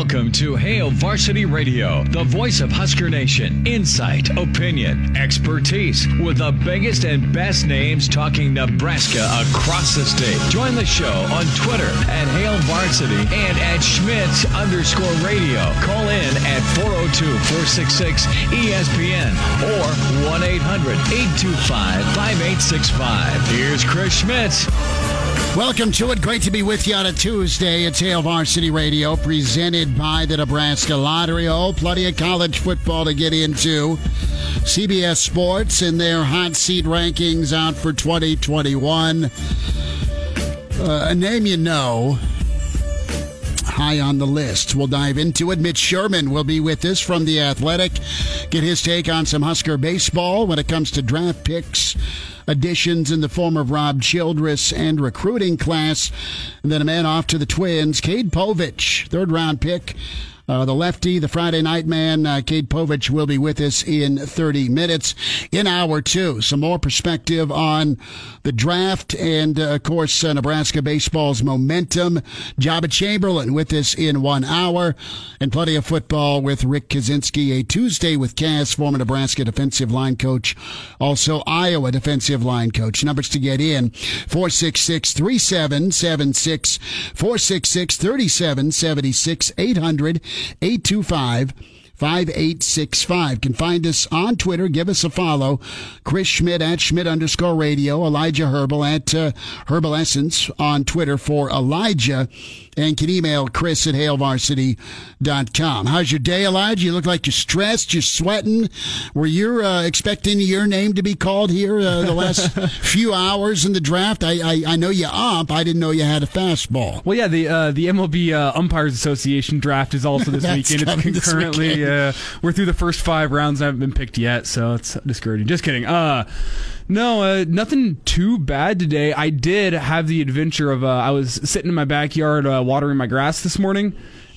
Welcome to Hail Varsity Radio, the voice of Husker Nation. Insight, opinion, expertise, with the biggest and best names talking Nebraska across the state. Join the show on Twitter at Hail Varsity and at Schmitz underscore radio. Call in at 402-466-ESPN or 1-800-825-5865. Here's Chris Schmitz. Welcome to it. Great to be with you on a Tuesday. It's Hail Varsity Radio, presented by the Nebraska Lottery. Oh, plenty of college football to get into. CBS Sports in their hot seat rankings out for 2021. Uh, a name you know, high on the list. We'll dive into it. Mitch Sherman will be with us from The Athletic. Get his take on some Husker baseball when it comes to draft picks additions in the form of Rob Childress and recruiting class. And then a man off to the Twins, Cade Povich, third round pick uh, the lefty, the Friday night man, uh, Povich, will be with us in 30 minutes. In hour two, some more perspective on the draft and, uh, of course, uh, Nebraska baseball's momentum. Joba Chamberlain with us in one hour, and plenty of football with Rick Kaczenski. A Tuesday with Cass, former Nebraska defensive line coach, also Iowa defensive line coach. Numbers to get in 466 3776, 466 3776, 800 825 5865. Can find us on Twitter. Give us a follow. Chris Schmitz at Schmitz underscore radio. Elijah Herbal at uh, Herbal Essence on Twitter for Elijah. And can email Chris at HailVarsity.com. How's your day, Elijah? You look like you're stressed. You're sweating. Were you uh, expecting your name to be called here uh, the last few hours in the draft? I, I, I know you ump. I didn't know you had a fastball. Well, yeah, the uh, the MLB uh, Umpires Association draft is also this weekend. It's concurrently uh, we're through the first five rounds. I haven't been picked yet, so it's discouraging. Just kidding. Uh, no, uh, nothing too bad today. I did have the adventure of uh, I was sitting in my backyard uh, watering my grass this morning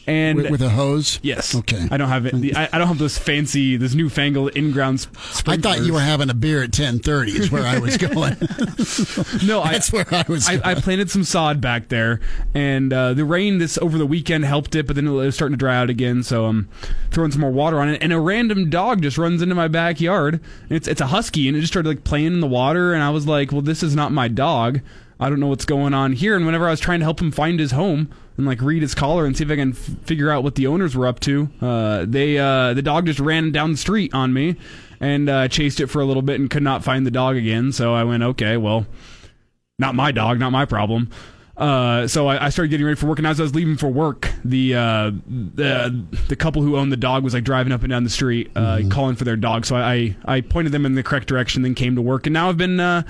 and with, with, a hose. Yes. Okay. I don't have it. I, I, don't have this fancy, this newfangled in-ground. I thought you were having a beer at ten thirty. Is where I was going. no, that's I, where I was. I, I, planted some sod back there, and uh, the rain this over the weekend helped it, but then it was starting to dry out again. So I'm throwing some more water on it, and a random dog just runs into my backyard. It's it's a husky, and it just started like playing in the water, and I was like, well, this is not my dog. I don't know what's going on here. And whenever I was trying to help him find his home and like read his collar and see if I can f- figure out what the owners were up to, uh, they uh, the dog just ran down the street on me and uh, chased it for a little bit and could not find the dog again. So I went, okay, well, not my dog, not my problem. Uh, so I, I, started getting ready for work, and as I was leaving for work, the uh, the the couple who owned the dog was like driving up and down the street, uh, mm-hmm. calling for their dog. So I I pointed them in the correct direction, then came to work, and now I've been uh,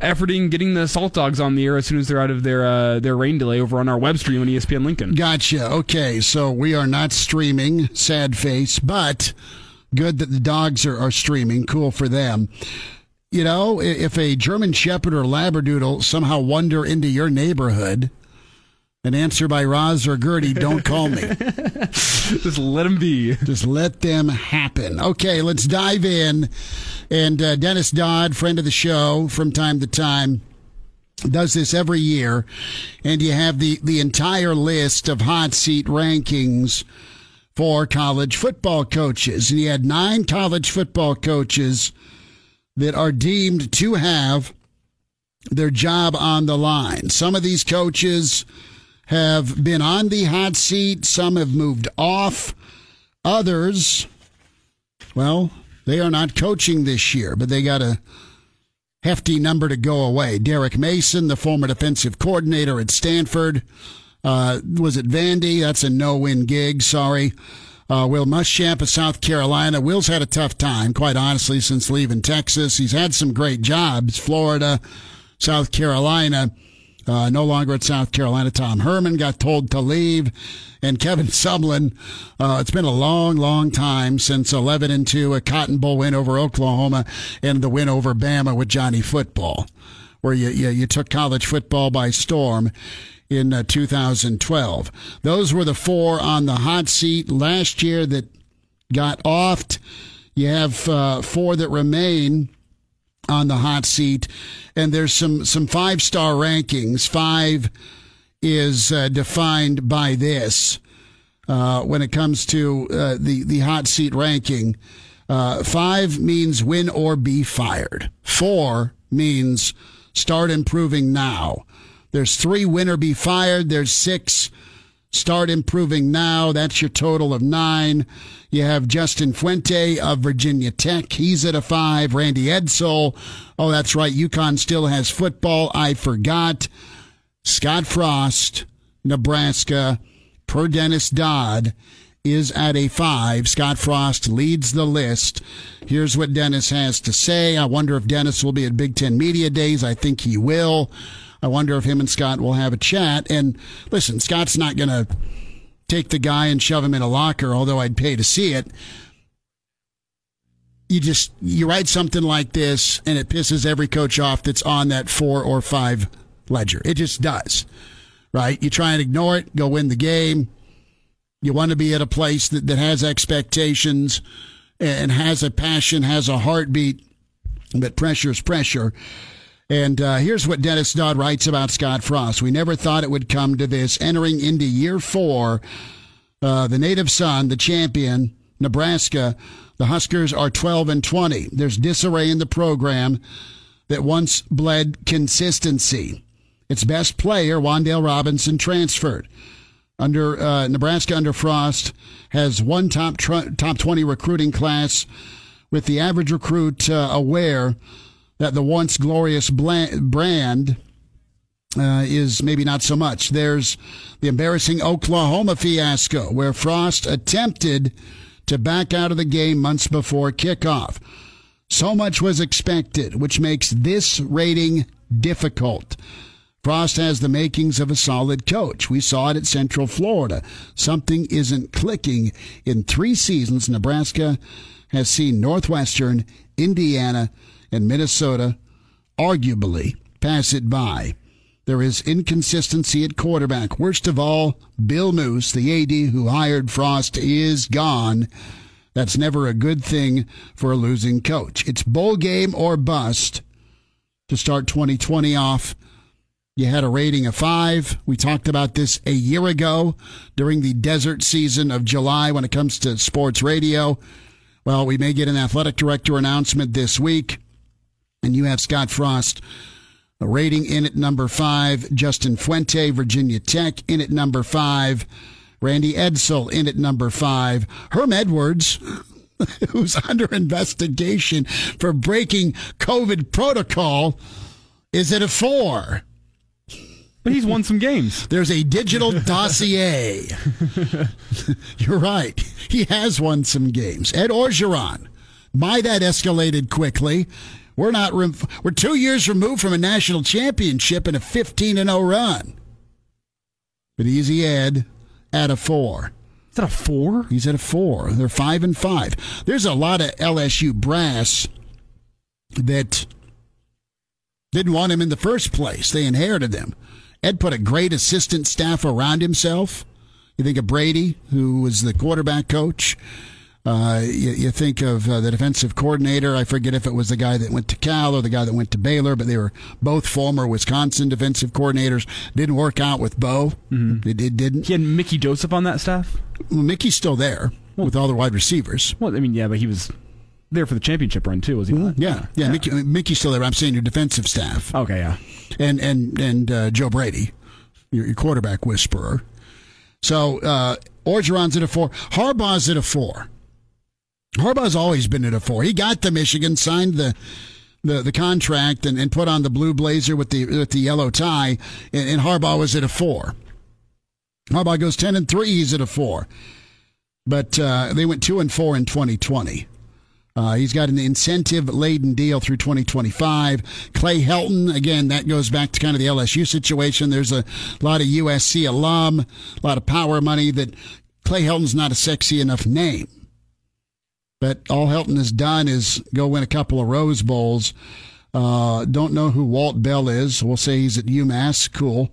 efforting getting the salt dogs on the air as soon as they're out of their uh, their rain delay over on our web stream on ESPN Lincoln. Gotcha. Okay, so we are not streaming, sad face, but good that the dogs are, are streaming. Cool for them. You know, if a German Shepherd or Labradoodle somehow wander into your neighborhood, an answer by Roz or Gertie, don't call me. Just let them be. Just let them happen. Okay, let's dive in. And uh, Dennis Dodd, friend of the show from time to time, does this every year. And you have the, the entire list of hot seat rankings for college football coaches. And he had nine college football coaches that are deemed to have their job on the line. Some of these coaches have been on the hot seat, some have moved off. Others, well, they are not coaching this year, but they got a hefty number to go away. Derek Mason, the former defensive coordinator at Stanford, uh, was it Vandy? That's a no win gig, sorry. Uh, Will Muschamp of South Carolina. Will's had a tough time, quite honestly, since leaving Texas. He's had some great jobs, Florida, South Carolina. Uh, no longer at South Carolina. Tom Herman got told to leave, and Kevin Sumlin. Uh, it's been a long, long time since 11 and two, a Cotton Bowl win over Oklahoma, and the win over Bama with Johnny Football, where you you, you took college football by storm in uh, 2012. Those were the four on the hot seat last year that got offed. You have uh, four that remain on the hot seat, and there's some some five star rankings. Five is uh, defined by this uh, when it comes to uh, the the hot seat ranking. Uh, five means win or be fired. Four means start improving now. There's three win or be fired. There's six Start improving now. That's your total of nine. You have Justin Fuente of Virginia Tech. He's at a five. Randy Edsall. Oh, that's right. UConn still has football. I forgot. Scott Frost, Nebraska, per Dennis Dodd, is at a five. Scott Frost leads the list. Here's what Dennis has to say. I wonder if Dennis will be at Big Ten Media Days. I think he will. I wonder if him and Scott will have a chat. And listen, Scott's not going to take the guy and shove him in a locker, although I'd pay to see it. You just you write something like this and it pisses every coach off that's on that four or five ledger. It just does. Right? You try and ignore it, go win the game. You want to be at a place that, that has expectations and has a passion, has a heartbeat, but pressure is pressure. And uh, here's what Dennis Dodd writes about Scott Frost. We never thought it would come to this. Entering into year four, uh, the native son, the champion, Nebraska, the Huskers are 12 and 20. There's disarray in the program that once bled consistency. Its best player, Wan'Dale Robinson, transferred. Under uh, Nebraska under Frost has one top tr- top 20 recruiting class, with the average recruit uh, aware that the once glorious brand uh, is maybe not so much. There's the embarrassing Oklahoma fiasco where Frost attempted to back out of the game months before kickoff. So much was expected, which makes this rating difficult. Frost has the makings of a solid coach. We saw it at Central Florida. Something isn't clicking. In three seasons, Nebraska has seen Northwestern, Indiana, and Minnesota arguably pass it by. There is inconsistency at quarterback. Worst of all, Bill Moos, the AD who hired Frost, is gone. That's never a good thing for a losing coach. It's bowl game or bust to start 2020 off. You had a rating of five. We talked about this a year ago during the desert season of July when it comes to sports radio. Well, we may get an athletic director announcement this week. And you have Scott Frost a rating in at number five. Justin Fuente, Virginia Tech, in at number five. Randy Edsall in at number five. Herm Edwards, who's under investigation for breaking COVID protocol, is at a four. But he's won some games. There's a digital dossier. You're right. He has won some games. Ed Orgeron. My, that escalated quickly. We're not. We're two years removed from a national championship and a 15 and 0 run. But Easy Ed at a four. Is that a four? He's at a four. They're five and five. There's a lot of LSU brass that didn't want him in the first place. They inherited him. Ed put a great assistant staff around himself. You think of Brady, who was the quarterback coach. Uh, you, you, think of uh, the defensive coordinator. I forget if it was the guy that went to Cal or the guy that went to Baylor, but they were both former Wisconsin defensive coordinators. Didn't work out with Bo. Mm-hmm. It, it, didn't. He had Mickey Joseph on that staff. Well, Mickey's still there well, with all the wide receivers. Well, I mean, yeah, but he was there for the championship run too, was he? Mm-hmm. Yeah, yeah. yeah. Mickey, Mickey's still there. I'm saying your defensive staff. Okay, yeah. And and and uh, Joe Brady, your, your, quarterback whisperer. So uh, Orgeron's at a four. Harbaugh's at a four. Harbaugh's always been at a four. He got to Michigan, signed the the, the contract, and, and put on the blue blazer with the with the yellow tie, and, and Harbaugh was at a four. Harbaugh goes ten and three. He's at a four, but uh, they went two and four in 2020. Uh, he's got an incentive laden deal through 2025. Clay Helton, again, that goes back to kind of the LSU situation. There's a lot of USC alum, a lot of power money that Clay Helton's not a sexy enough name. But all Helton has done is go win a couple of Rose Bowls. Uh, don't know who Walt Bell is. We'll say he's at UMass. Cool.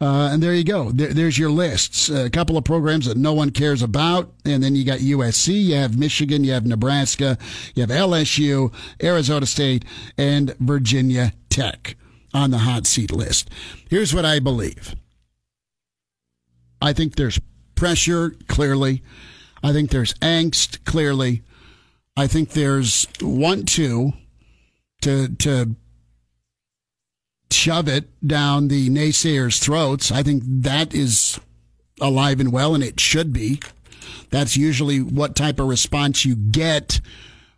Uh, and there you go. There, there's your lists. A couple of programs that no one cares about. And then you got USC, you have Michigan, you have Nebraska, you have LSU, Arizona State, and Virginia Tech on the hot seat list. Here's what I believe I think there's pressure, clearly. I think there's angst, clearly. I think there's want to to to shove it down the naysayers' throats. I think that is alive and well, and it should be. That's usually what type of response you get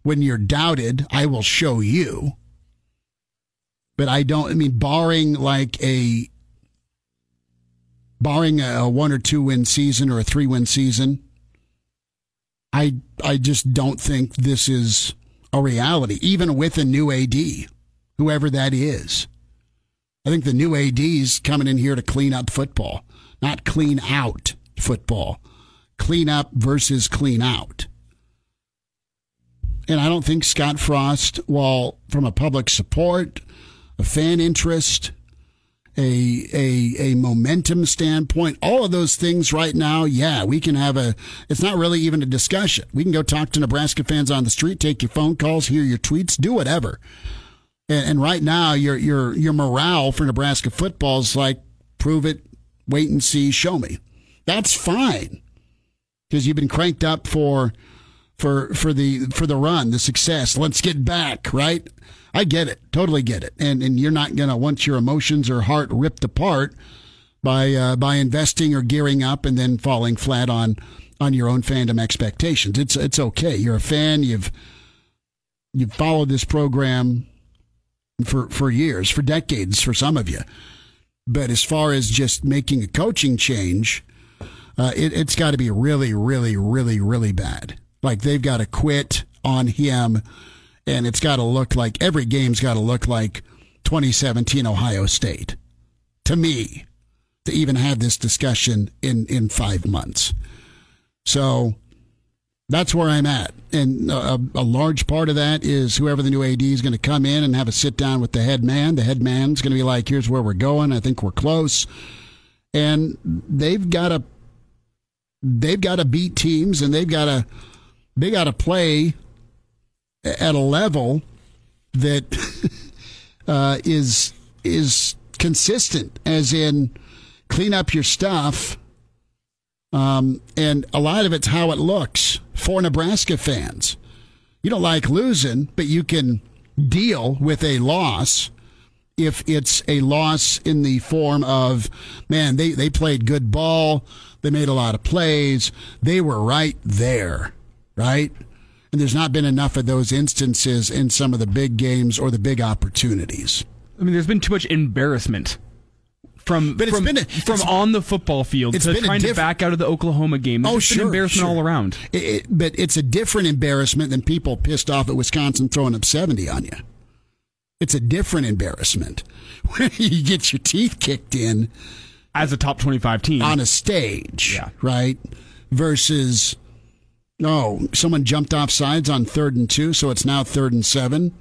when you're doubted. I will show you. But I don't, I mean, barring like a, barring a one or two win season or a three win season, I, I just don't think this is a reality, even with a new AD, whoever that is. I think the new AD's coming in here to clean up football, not clean out football. Clean up versus clean out. And I don't think Scott Frost, while from a public support, a fan interest, a, a, a momentum standpoint, all of those things right now, yeah, we can have a, it's not really even a discussion. We can go talk to Nebraska fans on the street, take your phone calls, hear your tweets, do whatever. And, and right now, your, your, your morale for Nebraska football is like, prove it, wait and see, show me. That's fine because you've been cranked up for for for the for the run, the success. Let's get back, right? I get it, totally get it, and and you're not gonna want your emotions or heart ripped apart by uh, by investing or gearing up and then falling flat on on your own fandom expectations. It's it's okay. You're a fan. You've you've followed this program for for years, for decades, for some of you. But as far as just making a coaching change, uh, it, it's got to be really, really, really, really bad. Like they've got to quit on him, and it's got to look like every game's got to look like 2017 Ohio State. To me, to even have this discussion in in five months, so that's where I'm at, and uh, a, a large part of that is whoever the new AD is going to come in and have a sit down with the head man. The head man's going to be like, "Here's where we're going. I think we're close." and they've got to they've got to beat teams and they've got to they got to play at a level that uh, is is consistent as in clean up your stuff um, and a lot of it's how it looks for Nebraska fans. You don't like losing, but you can deal with a loss if it's a loss in the form of, man, they, they played good ball. They made a lot of plays. They were right there, right? And there's not been enough of those instances in some of the big games or the big opportunities. I mean, there's been too much embarrassment from But it's from, been a- from on the football field it's to been trying to back out of the Oklahoma game. There's Oh, sure, embarrassment sure. all around. It, it, but it's a different embarrassment than people pissed off at Wisconsin throwing up 70 on you. It's a different embarrassment when you get your teeth kicked in As a top 25 team, on a stage, Yeah. right? Versus, oh, someone jumped off sides on third and two, so it's now third and seven.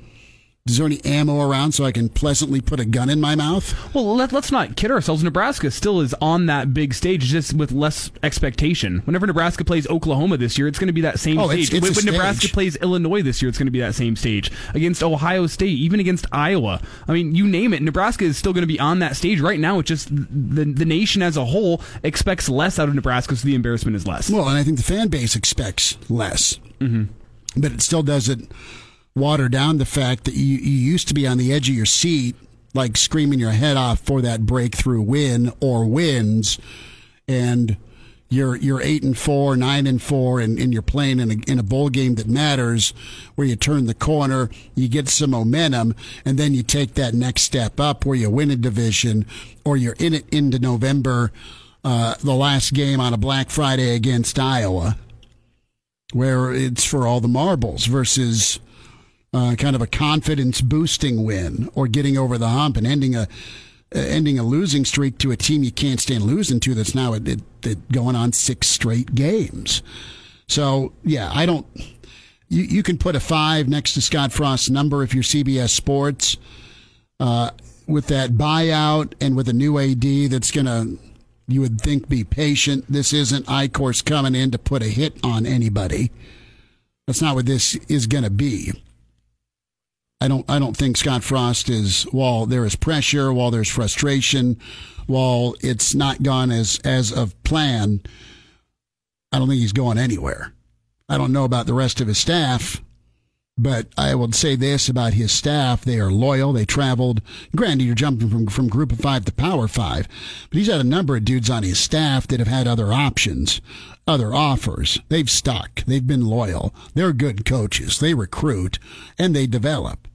Is there any ammo around so I can pleasantly put a gun in my mouth? Well, let, let's not kid ourselves. Nebraska still is on that big stage, just with less expectation. Whenever Nebraska plays Oklahoma this year, it's going to be that same Oh, stage. it's when a when Nebraska stage. plays Illinois this year, it's going to be that same stage. Against Ohio State, even against Iowa. I mean, you name it. Nebraska is still going to be on that stage right now. It's just the, the nation as a whole expects less out of Nebraska, so the embarrassment is less. Well, and I think the fan base expects less. Mm-hmm. But it still doesn't water down the fact that you, you used to be on the edge of your seat, like screaming your head off for that breakthrough win or wins, and you're you're eight and four, nine and four, and, and you're playing in a in a bowl game that matters, where you turn the corner, you get some momentum, and then you take that next step up, where you win a division, or you're in it into November, uh, the last game on a Black Friday against Iowa. where it's for all the marbles versus uh, kind of a confidence boosting win or getting over the hump and ending a uh, ending a losing streak to a team you can't stand losing to that's now it, it, it going on six straight games. So yeah, I don't. You you can put a five next to Scott Frost's number if you're CBS Sports. Uh, with that buyout and with a new AD that's going to, you would think, be patient. This isn't Eichorst coming in to put a hit on anybody. That's not what this is going to be. I don't I don't think Scott Frost is while there is pressure, while there's frustration, while it's not gone as as of plan, I don't think he's going anywhere. I don't know about the rest of his staff, but I would say this about his staff. They are loyal. They traveled. Granted, you're jumping from, from group of five to power five, but he's had a number of dudes on his staff that have had other options, other offers. They've stuck. They've been loyal. They're good coaches. They recruit and they develop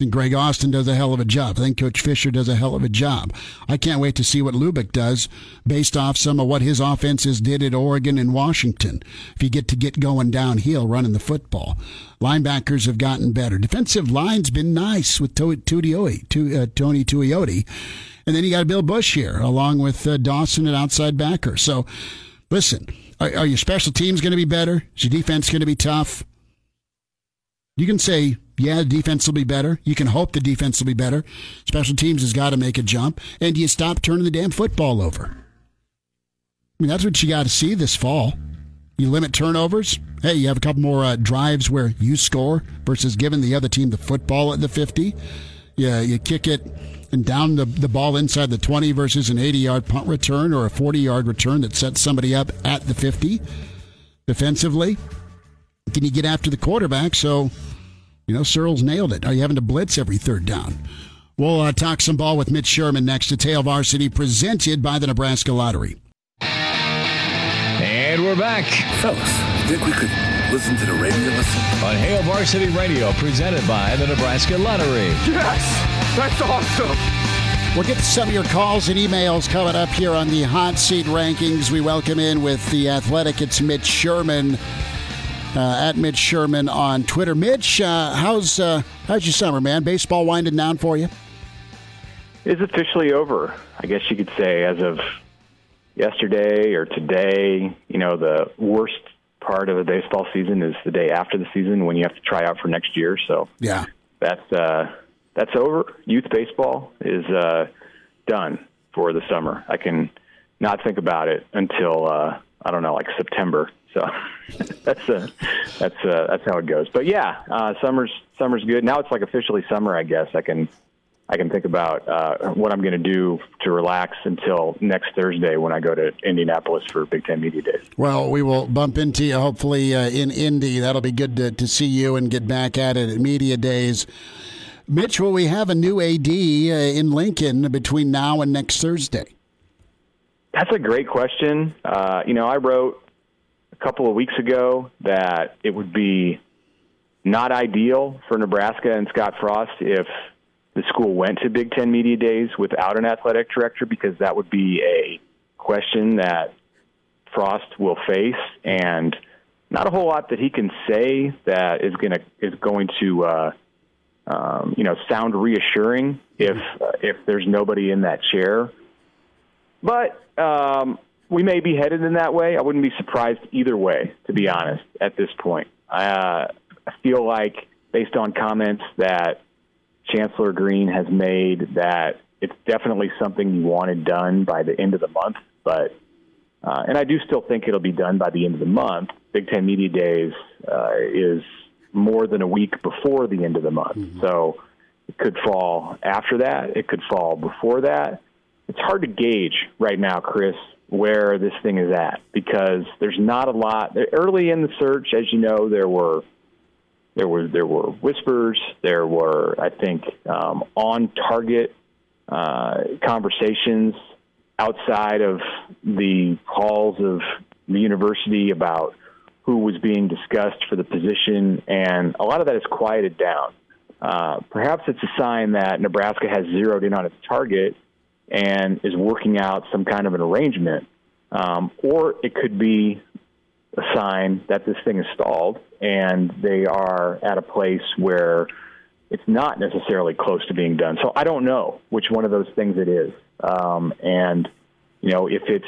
think Greg Austin does a hell of a job. I think Coach Fisher does a hell of a job. I can't wait to see what Lubick does based off some of what his offenses did at Oregon and Washington. If you get to get going downhill running the football, linebackers have gotten better. Defensive line's been nice with uh, Tony Tuioti. And then you got Bill Bush here along with uh, Dawson at outside backer. So listen, are, are your special teams going to be better? Is your defense going to be tough? You can say yeah, defense will be better. You can hope the defense will be better. Special teams has got to make a jump. And you stop turning the damn football over. I mean, that's what you got to see this fall. You limit turnovers. Hey, you have a couple more uh, drives where you score versus giving the other team the football at the 50. Yeah, you kick it and down the, the ball inside the 20 versus an 80 yard punt return or a 40 yard return that sets somebody up at the 50 defensively. Can you get after the quarterback? So you know, Searles nailed it. Are you having to blitz every third down? We'll uh, talk some ball with Mitch Sherman next to Hail Varsity, presented by the Nebraska Lottery. And we're back. Fellas, think we could listen to the radio listen? On Hail Varsity Radio, presented by the Nebraska Lottery. Yes! That's awesome! We'll get to some of your calls and emails coming up here on the hot seat rankings. We welcome in with the athletic. It's Mitch Sherman at Mitch Sherman on Twitter. Mitch, uh, how's uh, how's your summer, man? Baseball winding down for you? It's officially over. I guess you could say as of yesterday or today. You know, the worst part of a baseball season is the day after the season when you have to try out for next year. So yeah, that's uh, that's over. Youth baseball is uh, done for the summer. I can not think about it until uh, I don't know, like September. So that's uh, that's uh, that's how it goes. But yeah, uh, summer's summer's good. Now it's like officially summer. I guess I can I can think about uh, what I'm going to do to relax until next Thursday when I go to Indianapolis for Big Ten Media Days. Well, we will bump into you hopefully uh, in Indy. That'll be good to, to see you and get back at it at Media Days. Mitch, will we have a new AD uh, in Lincoln between now and next Thursday? That's a great question. Uh, you know, I wrote couple of weeks ago that it would be not ideal for Nebraska and Scott Frost if the school went to Big Ten Media Days without an athletic director because that would be a question that Frost will face and not a whole lot that he can say that is going to is going to uh, um, you know sound reassuring if uh, if there's nobody in that chair. But um, we may be headed in that way. I wouldn't be surprised either way, to be honest, at this point. Uh, I feel like, based on comments that Chancellor Green has made, that it's definitely something you wanted done by the end of the month. But, uh, and I do still think it'll be done by the end of the month. Big Ten Media Days uh, is more than a week before the end of the month. Mm-hmm. So it could fall after that, it could fall before that. It's hard to gauge right now, Chris, where this thing is at because there's not a lot. Early in the search as you know there were there were there were whispers there were i think um, on target uh, conversations outside of the halls of the university about who was being discussed for the position and a lot of that has quieted down. Uh, perhaps it's a sign that nebraska has zeroed in on its target and is working out some kind of an arrangement. Um, or it could be a sign that this thing is stalled and they are at a place where it's not necessarily close to being done. So I don't know which one of those things it is. Um, and, you know, if it's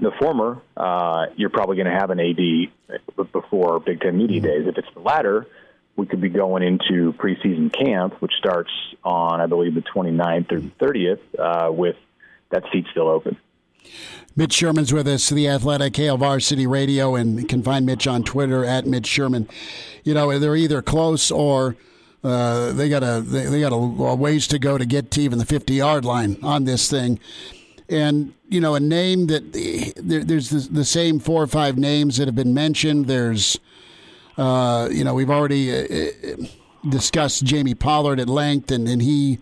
the former, uh, you're probably going to have an AD before Big Ten Media mm-hmm. Days. If it's the latter, we could be going into preseason camp, which starts on, I believe, the 29th or 30th, uh, with that seat still open. Mitch Sherman's with us, the Athletic Hail Varsity Radio, and you can find Mitch on Twitter at Mitch Sherman. You know, they're either close or uh, they got a they, they got a, a, ways to go to get to even the 50 yard line on this thing. And you know, a name that there, there's the, the, same four or five names that have been mentioned. There's, uh, you know, we've already uh, uh discussed Jamie Pollard at length, and, and he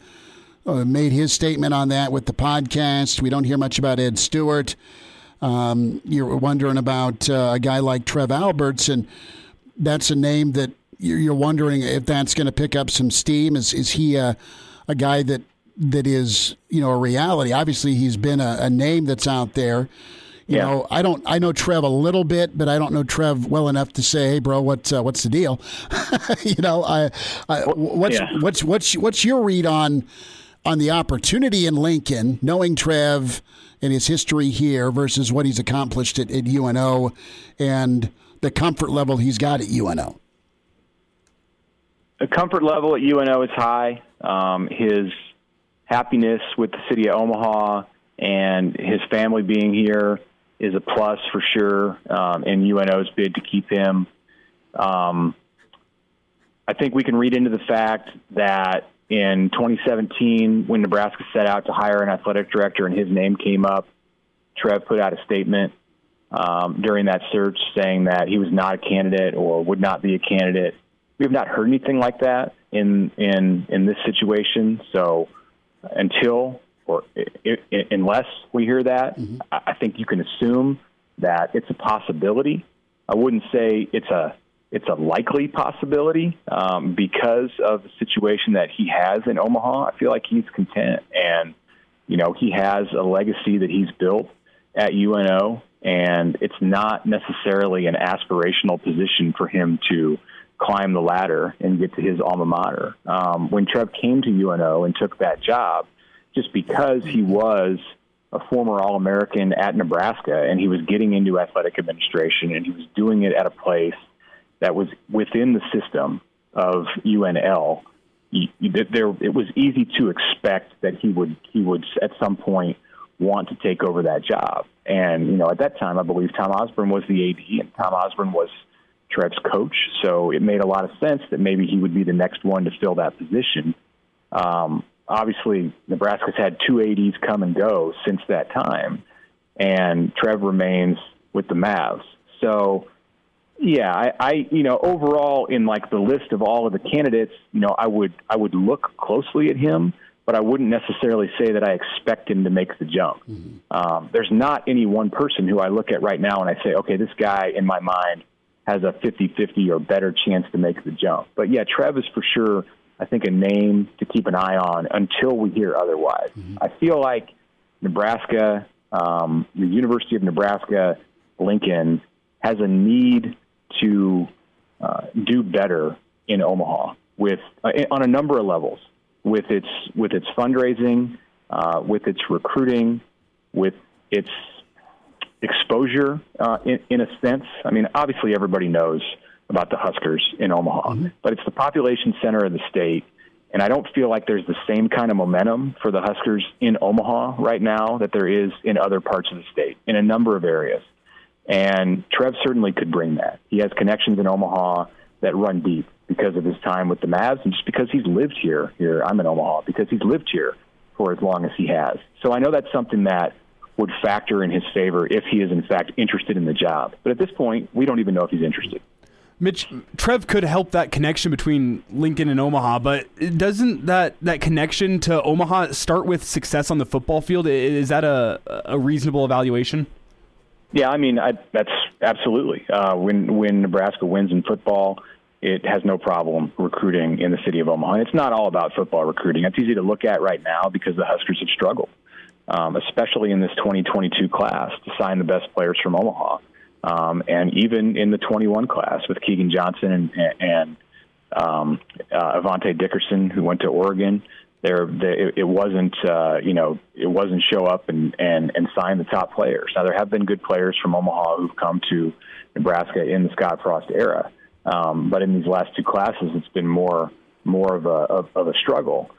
uh, made his statement on that with the podcast. We don't hear much about Ed Stewart. Um, you're wondering about uh, a guy like Trev Alberts, and that's a name that you're wondering if that's going to pick up some steam. Is is he a, a guy that that is you know a reality? Obviously, he's been a, a name that's out there. You yeah. know, I don't. I know Trev a little bit, but I don't know Trev well enough to say, "Hey, bro, what's uh, what's the deal?" you know, I, I what's yeah. what's what's what's your read on on the opportunity in Lincoln, knowing Trev and his history here versus what he's accomplished at, at UNO and the comfort level he's got at UNO? The comfort level at UNO is high. Um, his happiness with the city of Omaha and his family being here is a plus for sure. Um, and UNO's bid to keep him. Um, I think we can read into the fact that in 2017, when Nebraska set out to hire an athletic director and his name came up, Trev put out a statement um, during that search saying that he was not a candidate or would not be a candidate. We have not heard anything like that in in in this situation. So until or it, it, unless we hear that, mm-hmm. I think you can assume that it's a possibility. I wouldn't say it's a it's a likely possibility um, because of the situation that he has in Omaha. I feel like he's content, and you know he has a legacy that he's built at UNO, and it's not necessarily an aspirational position for him to climb the ladder and get to his alma mater. Um, when Trev came to UNO and took that job, just because he was a former All American at Nebraska and he was getting into athletic administration and he was doing it at a place that was within the system of UNL, there it was easy to expect that he would he would at some point want to take over that job. And you know, at that time, I believe Tom Osborne was the AD, and Tom Osborne was Trev's coach, so it made a lot of sense that maybe he would be the next one to fill that position. Um, obviously, Nebraska's had two ADs come and go since that time, and Trev remains with the Mavs. So yeah, I, I, you know, overall in like the list of all of the candidates, you know, I would I would look closely at him, but I wouldn't necessarily say that I expect him to make the jump. Mm-hmm. Um, there's not any one person who I look at right now and I say, okay, this guy in my mind has a 50-50 or better chance to make the jump. But yeah, Trev is for sure, I think, a name to keep an eye on until we hear otherwise. Mm-hmm. I feel like Nebraska, um, the University of Nebraska, Lincoln has a need to uh, do better in Omaha with uh, on a number of levels with its with its fundraising, uh, with its recruiting, with its exposure uh, in, in, a sense. I mean, obviously everybody knows about the Huskers in Omaha, mm-hmm. but it's the population center of the state. And I don't feel like there's the same kind of momentum for the Huskers in Omaha right now that there is in other parts of the state in a number of areas. And Trev certainly could bring that. He has connections in Omaha that run deep because of his time with the Mavs and just because he's lived here. Here, I'm in Omaha because he's lived here for as long as he has. So I know that's something that would factor in his favor if he is in fact interested in the job. But at this point, we don't even know if he's interested. Mitch Trev could help that connection between Lincoln and Omaha, but doesn't that that connection to Omaha start with success on the football field? Is that a a reasonable evaluation? Yeah, I mean I, that's absolutely uh, when when Nebraska wins in football, it has no problem recruiting in the city of Omaha. And it's not all about football recruiting. It's easy to look at right now because the Huskers have struggled, um, especially in this 2022 class, to sign the best players from Omaha. Um, and even in the 21 class with Keegan Johnson and, and um, uh, Avante Dickerson, who went to Oregon. There, it, it wasn't, uh, you know, it wasn't show up and, and and sign the top players. Now there have been good players from Omaha who've come to Nebraska in the Scott Frost era, um, but in these last two classes, it's been more more of a of, of a struggle.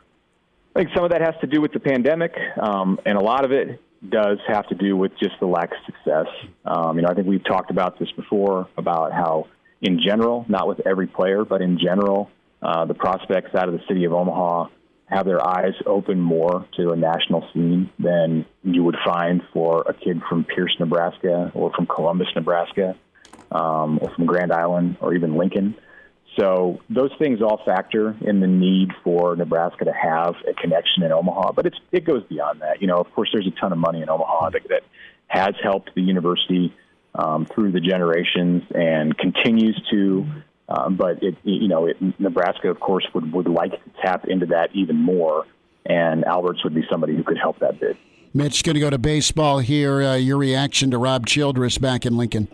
I think some of that has to do with the pandemic, um, and a lot of it does have to do with just the lack of success. Um, you know, I think we've talked about this before about how, in general, not with every player, but in general, uh, the prospects out of the city of Omaha have their eyes open more to a national scene than you would find for a kid from Pierce, Nebraska, or from Columbus, Nebraska, um, or from Grand Island, or even Lincoln. So those things all factor in the need for Nebraska to have a connection in Omaha, but it's it goes beyond that. You know, of course, there's a ton of money in Omaha that, that has helped the university um, through the generations and continues to. Um, but it, you know, it, Nebraska, of course, would would like to tap into that even more, and Alberts would be somebody who could help that bid. Mitch, going to go to baseball here. Uh, your reaction to Rob Childress back in Lincoln?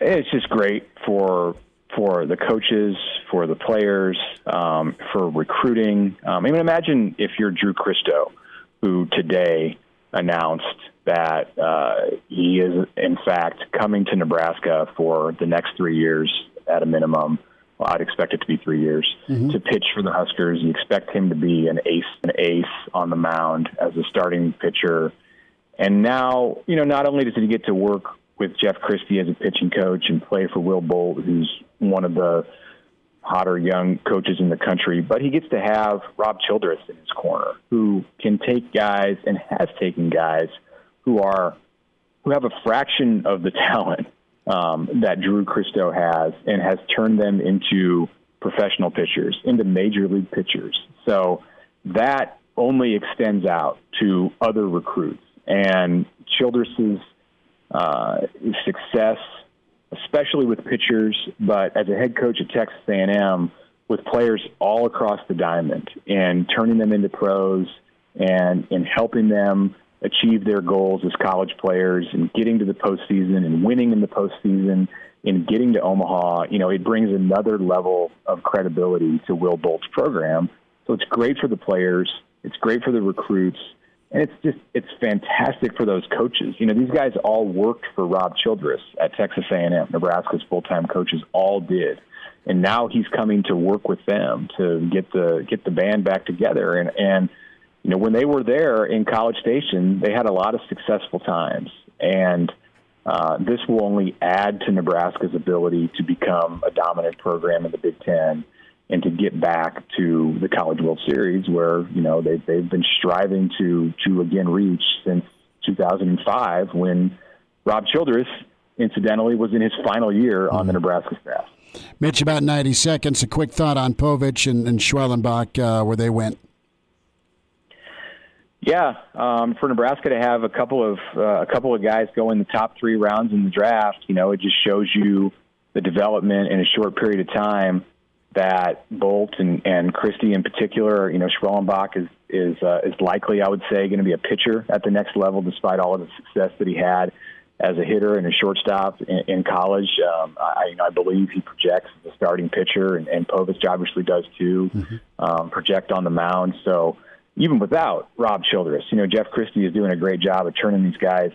It's just great for for the coaches, for the players, um, for recruiting. Um, I mean, imagine if you're Drew Christo, who today announced that uh, he is, in fact, coming to Nebraska for the next three years at a minimum. Well, I'd expect it to be three years mm-hmm. to pitch for the Huskers. You expect him to be an ace, an ace on the mound as a starting pitcher. And now, you know, not only does he get to work with Jeff Christy as a pitching coach and play for Will Bolt, who's one of the hotter young coaches in the country, but he gets to have Rob Childress in his corner, who can take guys and has taken guys who are who have a fraction of the talent um, that Drew Christo has, and has turned them into professional pitchers, into major league pitchers. So that only extends out to other recruits, and Childress's uh, success, especially with pitchers, but as a head coach at Texas A&M, with players all across the diamond and turning them into pros and in helping them achieve their goals as college players and getting to the postseason and winning in the postseason and getting to Omaha, you know, it brings another level of credibility to Will Bolt's program. So it's great for the players. It's great for the recruits and it's just it's fantastic for those coaches. You know, these guys all worked for Rob Childress at Texas A&M. Nebraska's full-time coaches all did, and now he's coming to work with them to get the get the band back together. And and you know, when they were there in College Station, they had a lot of successful times, and uh, this will only add to Nebraska's ability to become a dominant program in the Big Ten and to get back to the College World Series, where you know they they've been striving to to again reach since 2005 when Rob Childress, incidentally, was in his final year on the mm-hmm. Nebraska staff. Mitch, about 90 seconds. A quick thought on Povich and, and Schwellenbach, uh, where they went. Yeah, um, for Nebraska to have a couple of uh, a couple of guys go in the top three rounds in the draft, you know, it just shows you the development in a short period of time that Bolt and, and Christy in particular, you know, Schwellenbach is is uh, is likely, I would say, going to be a pitcher at the next level, despite all of the success that he had as a hitter and a shortstop in, in college. Um, I, you know, I believe he projects as a starting pitcher, and, and Povich obviously does too. Mm-hmm. Um, project on the mound, so even without Rob Childress, you know, Jeff Christy is doing a great job of turning these guys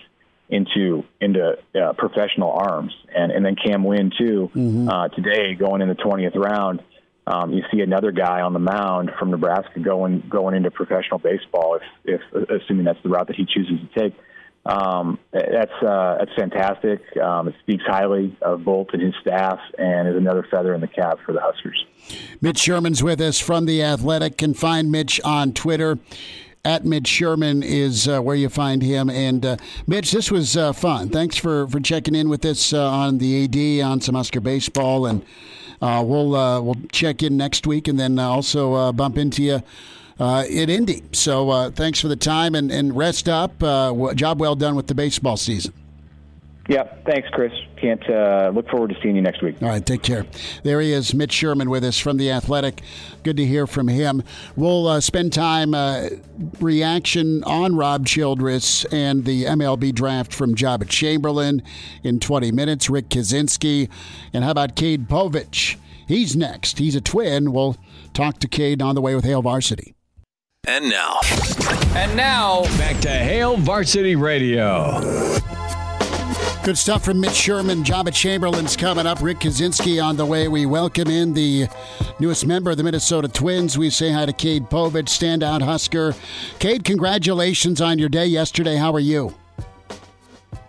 into into uh, professional arms, and and then Cam Wynn too mm-hmm. uh, today going in the twentieth round. Um, you see another guy on the mound from Nebraska going going into professional baseball, if, if assuming that's the route that he chooses to take. Um, that's uh, that's fantastic. Um, it speaks highly of Bolt and his staff, and is another feather in the cap for the Huskers. Mitch Sherman's with us from the Athletic. Can find Mitch on Twitter at Mitch Sherman is uh, where you find him. And uh, Mitch, this was uh, fun. Thanks for, for checking in with us uh, on the AD on some Husker baseball, and uh, we'll uh, we'll check in next week, and then also bump into you. At Indy. So thanks for the time and, and rest up. job well done with the baseball season. Yep. Thanks, Chris. Can't uh, look forward to seeing you next week. All right, take care. There he is, Mitch Sherman, with us from the Athletic. Good to hear from him. We'll uh, spend time uh, reaction on Rob Childress and the MLB draft from Joba Chamberlain in 20 minutes. Rick Kaczenski, and how about Cade Povich? He's next. He's a twin. We'll talk to Cade on the way with Hail Varsity. And now, And now, back to Hail Varsity Radio. Good stuff from Mitch Sherman. Joba Chamberlain's coming up. Rick Kaczenski on the way. We welcome in the newest member of the Minnesota Twins. We say hi to Cade Povich, standout Husker. Cade, congratulations on your day yesterday. How are you?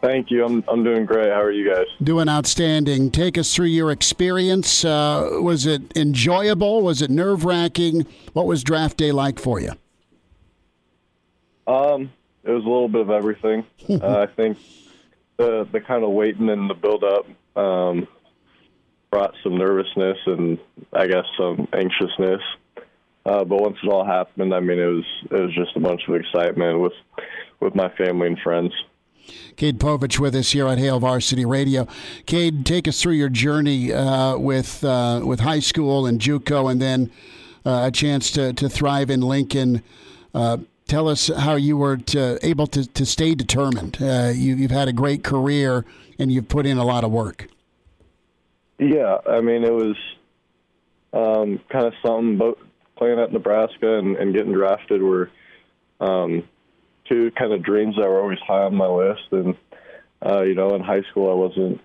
Thank you. I'm I'm doing great. How are you guys? Doing outstanding. Take us through your experience. Uh, was it enjoyable? Was it nerve wracking? What was draft day like for you? Um, it was a little bit of everything. uh, I think the the kind of waiting and the build up um, brought some nervousness and I guess some anxiousness. Uh, but once it all happened, I mean, it was it was just a bunch of excitement with with my family and friends. Cade Povich with us here on Hail Varsity Radio. Cade, take us through your journey uh, with uh, with high school and JUCO, and then uh, a chance to, to thrive in Lincoln. Tell us how you were to, able to, to stay determined. Uh, you, you've had a great career, and you've put in a lot of work. Yeah, I mean, it was um, kind of something. Both playing at Nebraska and, and getting drafted were um, two kind of dreams that were always high on my list. And uh, you know, in high school, I wasn't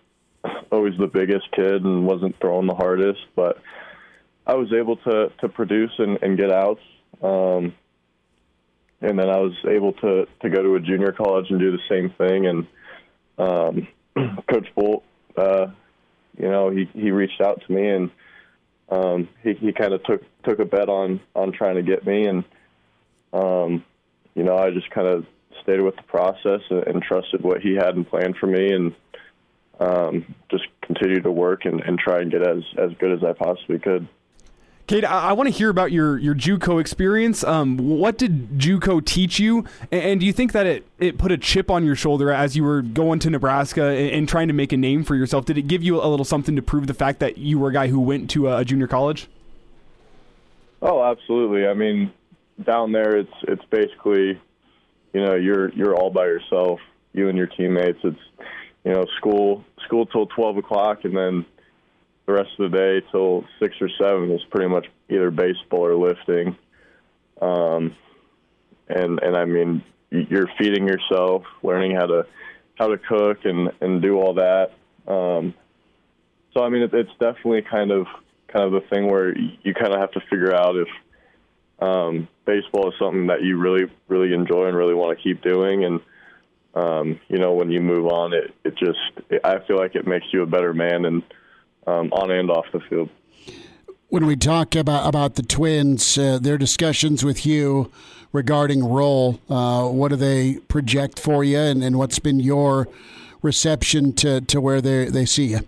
always the biggest kid and wasn't throwing the hardest, but I was able to to produce and, and get outs. Um, and then I was able to to go to a junior college and do the same thing. And um, Coach Bolt, uh, you know, he he reached out to me and um, he he kind of took took a bet on on trying to get me, and um, you know, I just kind of stayed with the process and, and trusted what he had in plan for me, and um, just continued to work and, and try and get as as good as I possibly could. Cade, I, I want to hear about your your JUCO experience. Um, what did JUCO teach you, and, and do you think that it, it put a chip on your shoulder as you were going to Nebraska and, and, trying to make a name for yourself? Did it give you a little something to prove the fact that you were a guy who went to a, a junior college? Oh, absolutely. I mean, down there, it's it's basically, you know, you're you're all by yourself, you and your teammates. It's you know, school school till twelve o'clock, and then the rest of the day till six or seven is pretty much either baseball or lifting. Um, and and I mean, you're feeding yourself, learning how to how to cook and and do all that. Um, so I mean, it, it's definitely kind of kind of the thing where you kind of have to figure out if um, baseball is something that you really really enjoy and really want to keep doing and um, you know when you move on it it just it, I feel like it makes you a better man and um, on and off the field. When we talk about about the Twins, uh, their discussions with you regarding role, uh, what do they project for you, and, and what's been your reception to, to where they they see you?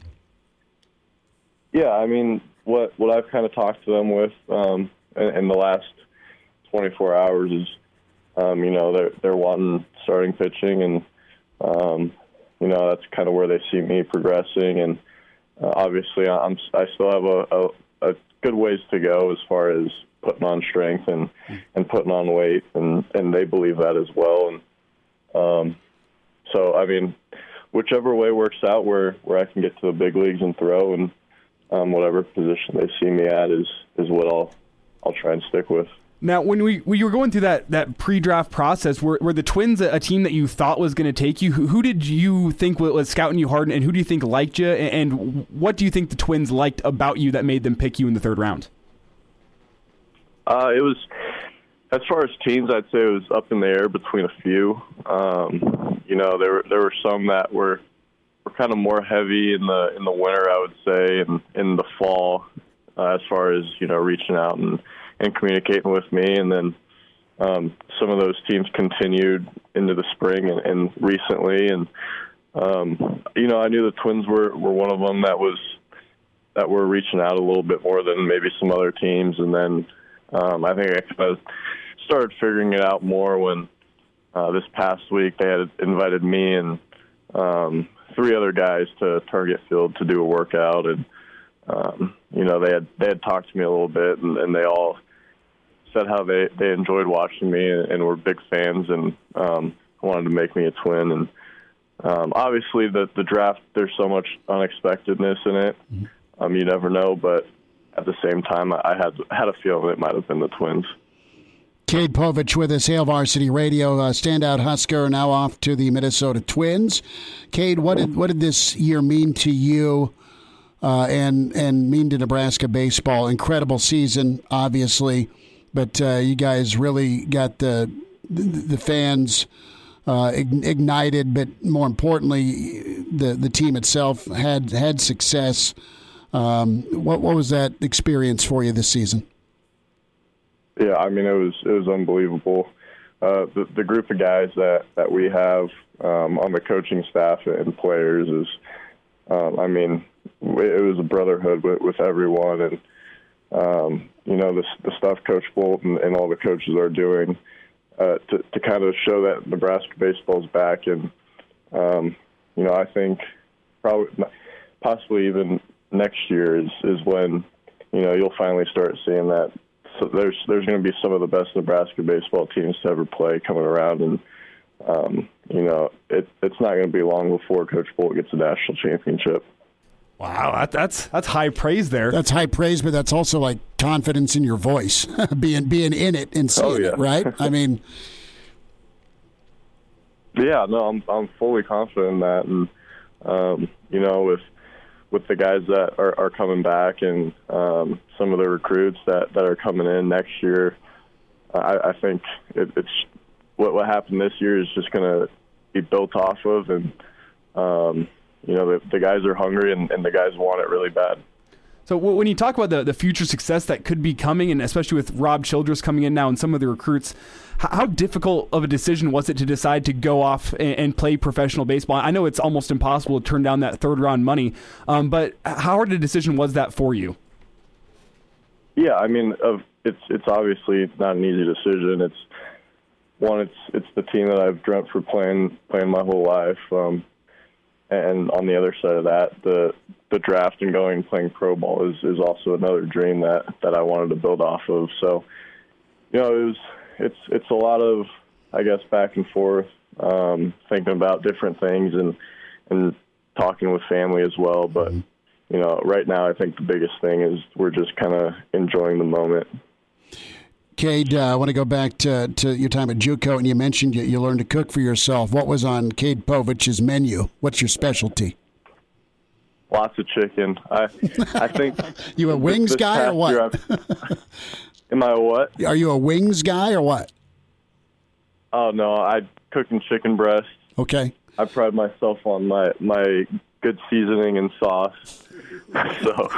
Yeah, I mean, what what I've kind of talked to them with um, in, in the last 24 hours is, um, you know, they're they're wanting starting pitching, and um, you know that's kind of where they see me progressing, and uh, obviously I'm I still have a, a, a good ways to go as far as putting on strength and and putting on weight, and and they believe that as well, and um, so I mean, whichever way works out, where where I can get to the big leagues and throw and um, whatever position they see me at is is what I'll I'll try and stick with. Now, when we when you were going through that, that pre-draft process, were, were the Twins a, a team that you thought was going to take you? Who, who, did you think was, was scouting you hard, and who do you think liked you? And, and, what do you think the Twins liked about you that made them pick you in the third round? Uh, it was as far as teams, I'd say it was up in the air between a few. Um, you know, there there were some that were were kind of more heavy in the in the winter, I would say, and in the fall, uh, as far as you know, reaching out and and communicating with me, and then um, some of those teams continued into the spring and, and recently, and um, you know, I knew the Twins were were one of them that was that were reaching out a little bit more than maybe some other teams, and then um, I think I started figuring it out more when uh, this past week they had invited me and um, three other guys to Target Field to do a workout, and um, you know they had they had talked to me a little bit, and, and they all said how they they enjoyed watching me and, and were big fans, and um, wanted to make me a twin. And um, obviously, the the draft there's so much unexpectedness in it. Um, you never know, but at the same time, I had had a feeling it might have been the twins. Cade Povich with us, Hail Varsity Radio, uh, standout Husker, now off to the Minnesota Twins. Cade, what did what did this year mean to you, uh, and and mean to Nebraska baseball? Incredible season, obviously, but uh, you guys really got the the, fans uh, ignited, but more importantly, the the team itself had had success. Um, what what was that experience for you this season? Yeah, I mean it was it was unbelievable. Uh, the the group of guys that that we have um, on the coaching staff and players is, um, I mean, it was a brotherhood with, with everyone, and um, you know the the stuff Coach Bolt and, and all the coaches are doing uh, to to kind of show that Nebraska baseball's back, and um, you know I think probably possibly even next year is is when you know you'll finally start seeing that. So there's there's going to be some of the best Nebraska baseball teams to ever play coming around, and um, you know it, it's not going to be long before Coach Bolt gets a national championship. Wow, that, that's that's high praise there. That's high praise, but that's also like confidence in your voice, being being in it and seeing oh, yeah. it, right? I mean, yeah, no, I'm I'm fully confident in that, and um, you know with with the guys that are, are coming back and um, some of the recruits that, that are coming in next year, I, I think it, it's what what happened this year is just going to be built off of, and um, you know the, the guys are hungry and, and the guys want it really bad. So when you talk about the, the future success that could be coming, and especially with Rob Childress coming in now and some of the recruits, how difficult of a decision was it to decide to go off and, and play professional baseball? I know it's almost impossible to turn down that third round money, um, but how hard a decision was that for you? Yeah, I mean, uh, it's it's obviously not an easy decision. It's one, it's it's the team that I've dreamt for playing playing my whole life. Um, and on the other side of that, the the draft and going and playing pro ball is is also another dream that that I wanted to build off of. So, you know, it was it's it's a lot of I guess back and forth, um, thinking about different things and and talking with family as well. But you know, right now I think the biggest thing is we're just kind of enjoying the moment. Cade, uh, I want to go back to, to your time at JUCO, and you mentioned you, you learned to cook for yourself. What was on Cade Povich's menu? What's your specialty? Lots of chicken. I I think you a wings this guy or what? Am I a what? Are you a wings guy or what? Oh no, I cooking chicken breast. Okay. I pride myself on my my good seasoning and sauce. so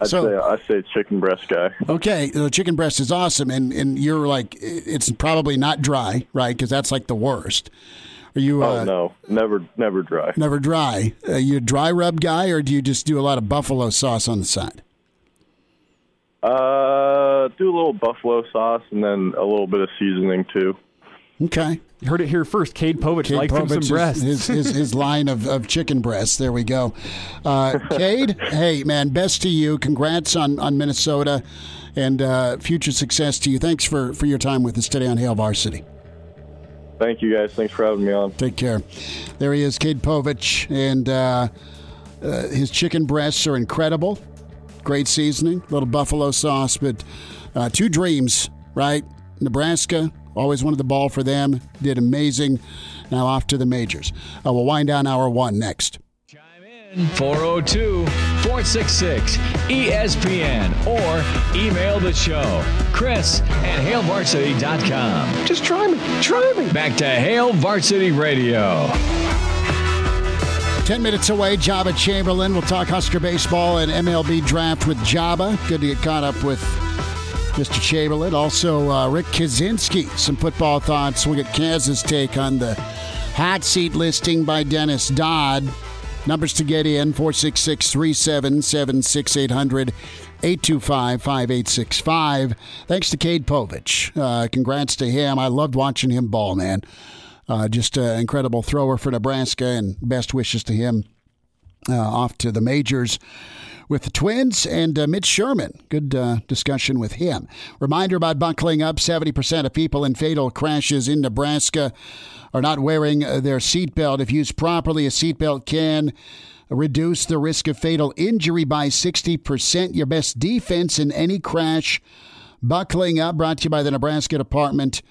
I'd So- say I say chicken breast guy. Okay, the chicken breast is awesome, and, and you're like, it's probably not dry, right? Because that's like the worst. Are you uh, Oh no, never never dry. never dry? Are you a dry rub guy, or do you just do a lot of buffalo sauce on the side? Uh, do a little buffalo sauce and then a little bit of seasoning too. Okay. You heard it here first. Cade Povich Cade likes him some breasts. His, his, his line of, of chicken breasts. There we go. Uh, Cade, hey, man, best to you. Congrats on, on Minnesota and uh, future success to you. Thanks for, for your time with us today on Hail Varsity. Thank you guys. Thanks for having me on. Take care. There he is, Cade Povich, and uh, uh, his chicken breasts are incredible. Great seasoning, little buffalo sauce, but uh, two dreams, right? Nebraska, always wanted the ball for them, did amazing. Now off to the majors. Uh, we'll wind down hour one next. Chime 402 466 ESPN or email the show. Chris at HailVarsity.com. Just try me. Try me. Back to Hail Varsity Radio. 10 minutes away, Joba Chamberlain. We'll talk Husker baseball and MLB draft with Joba. Good to get caught up with Mr. Chamberlain. Also, uh, Rick Kaczenski, some football thoughts. We'll get Kaz's take on the hot seat listing by Dennis Dodd. Numbers to get in 466 377 6800 825 5865. Thanks to Cade Povich. Uh, congrats to him. I loved watching him ball, man. Uh, just an incredible thrower for Nebraska, and best wishes to him uh, off to the majors with the Twins and uh, Mitch Sherman. Good uh, discussion with him. Reminder about buckling up 70% of people in fatal crashes in Nebraska are not wearing uh, their seatbelt. If used properly, a seatbelt can reduce the risk of fatal injury by 60%. Your best defense in any crash. Buckling up, brought to you by the Nebraska Department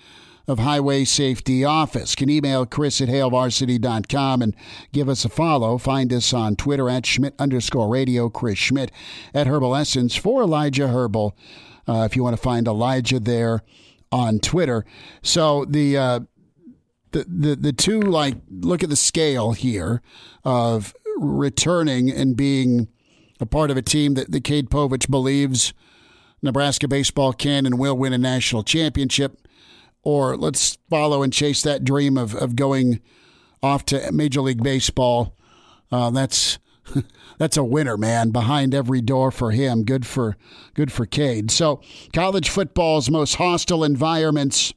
of Highway Safety Office. Can email Chris at HailVarsity.com and give us a follow. Find us on Twitter at Schmidt underscore radio, Chris Schmidt at Herbal Essence for Elijah Herbal. Uh, if you want to find Elijah there on Twitter. So the, uh, the, the, the two, like, look at the scale here of returning and being a part of a team that, that Cade Povich believes Nebraska baseball can and will win a national championship or let's follow and chase that dream of, of going off to Major League Baseball. Uh, that's that's a winner, man. Behind every door for him. Good for good for Cade. So college football's most hostile environments,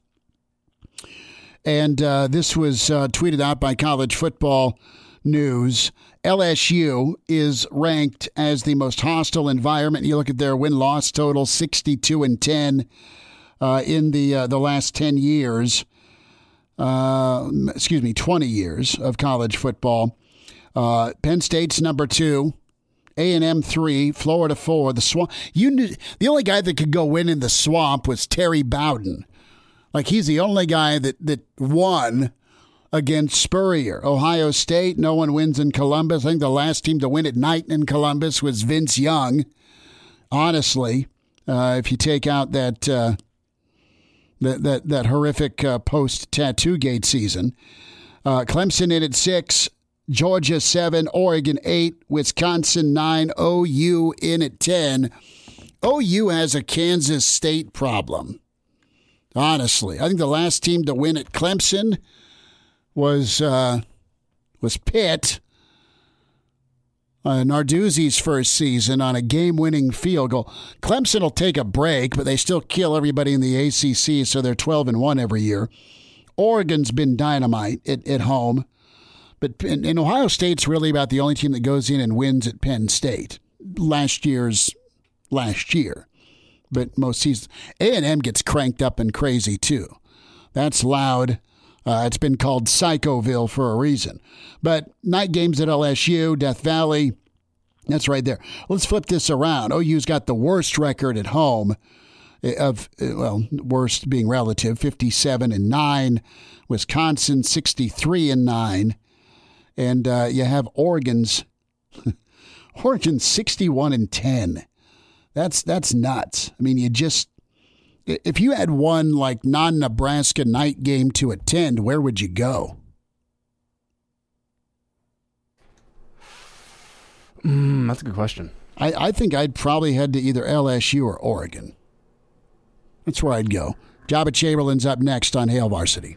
and uh, this was uh, tweeted out by College Football News. LSU is ranked as the most hostile environment. You look at their win loss total, sixty-two and ten uh, in the uh, the last ten years. Uh, excuse me, twenty years of college football. Uh, Penn State's number two. A and M three, Florida four. The swamp. You knew the only guy that could go win in the swamp was Terry Bowden. Like he's the only guy that that won against Spurrier. Ohio State, no one wins in Columbus. I think the last team to win at night in Columbus was Vince Young. Honestly, uh, if you take out that uh, that that, that horrific uh, post tattoo gate season. Uh, Clemson in at six, Georgia seven, Oregon eight, Wisconsin nine, OU in at ten. OU has a Kansas State problem. Honestly, I think the last team to win at Clemson was uh, was Pitt uh, Narduzzi's first season on a game winning field goal. Clemson will take a break, but they still kill everybody in the ACC, so they're 12 and 1 every year. Oregon's been dynamite at, at home. But in, and Ohio State's really about the only team that goes in and wins at Penn State. Last year's last year. But most seasons A&M gets cranked up and crazy too. That's loud. Uh, it's been called Psychoville for a reason. But night games at LSU, Death Valley, that's right there. Let's flip this around. OU's got the worst record at home eh, of eh, well, worst being relative, 57 and 9. Wisconsin 63 and 9. And uh, you have Oregon's Oregon 61 and 10. That's that's nuts. I mean, you just if you had one like non Nebraska night game to attend, where would you go? Mm, that's a good question. I, I think I'd probably head to either LSU or Oregon. That's where I'd go. Joba Chamberlain's up next on Hail Varsity.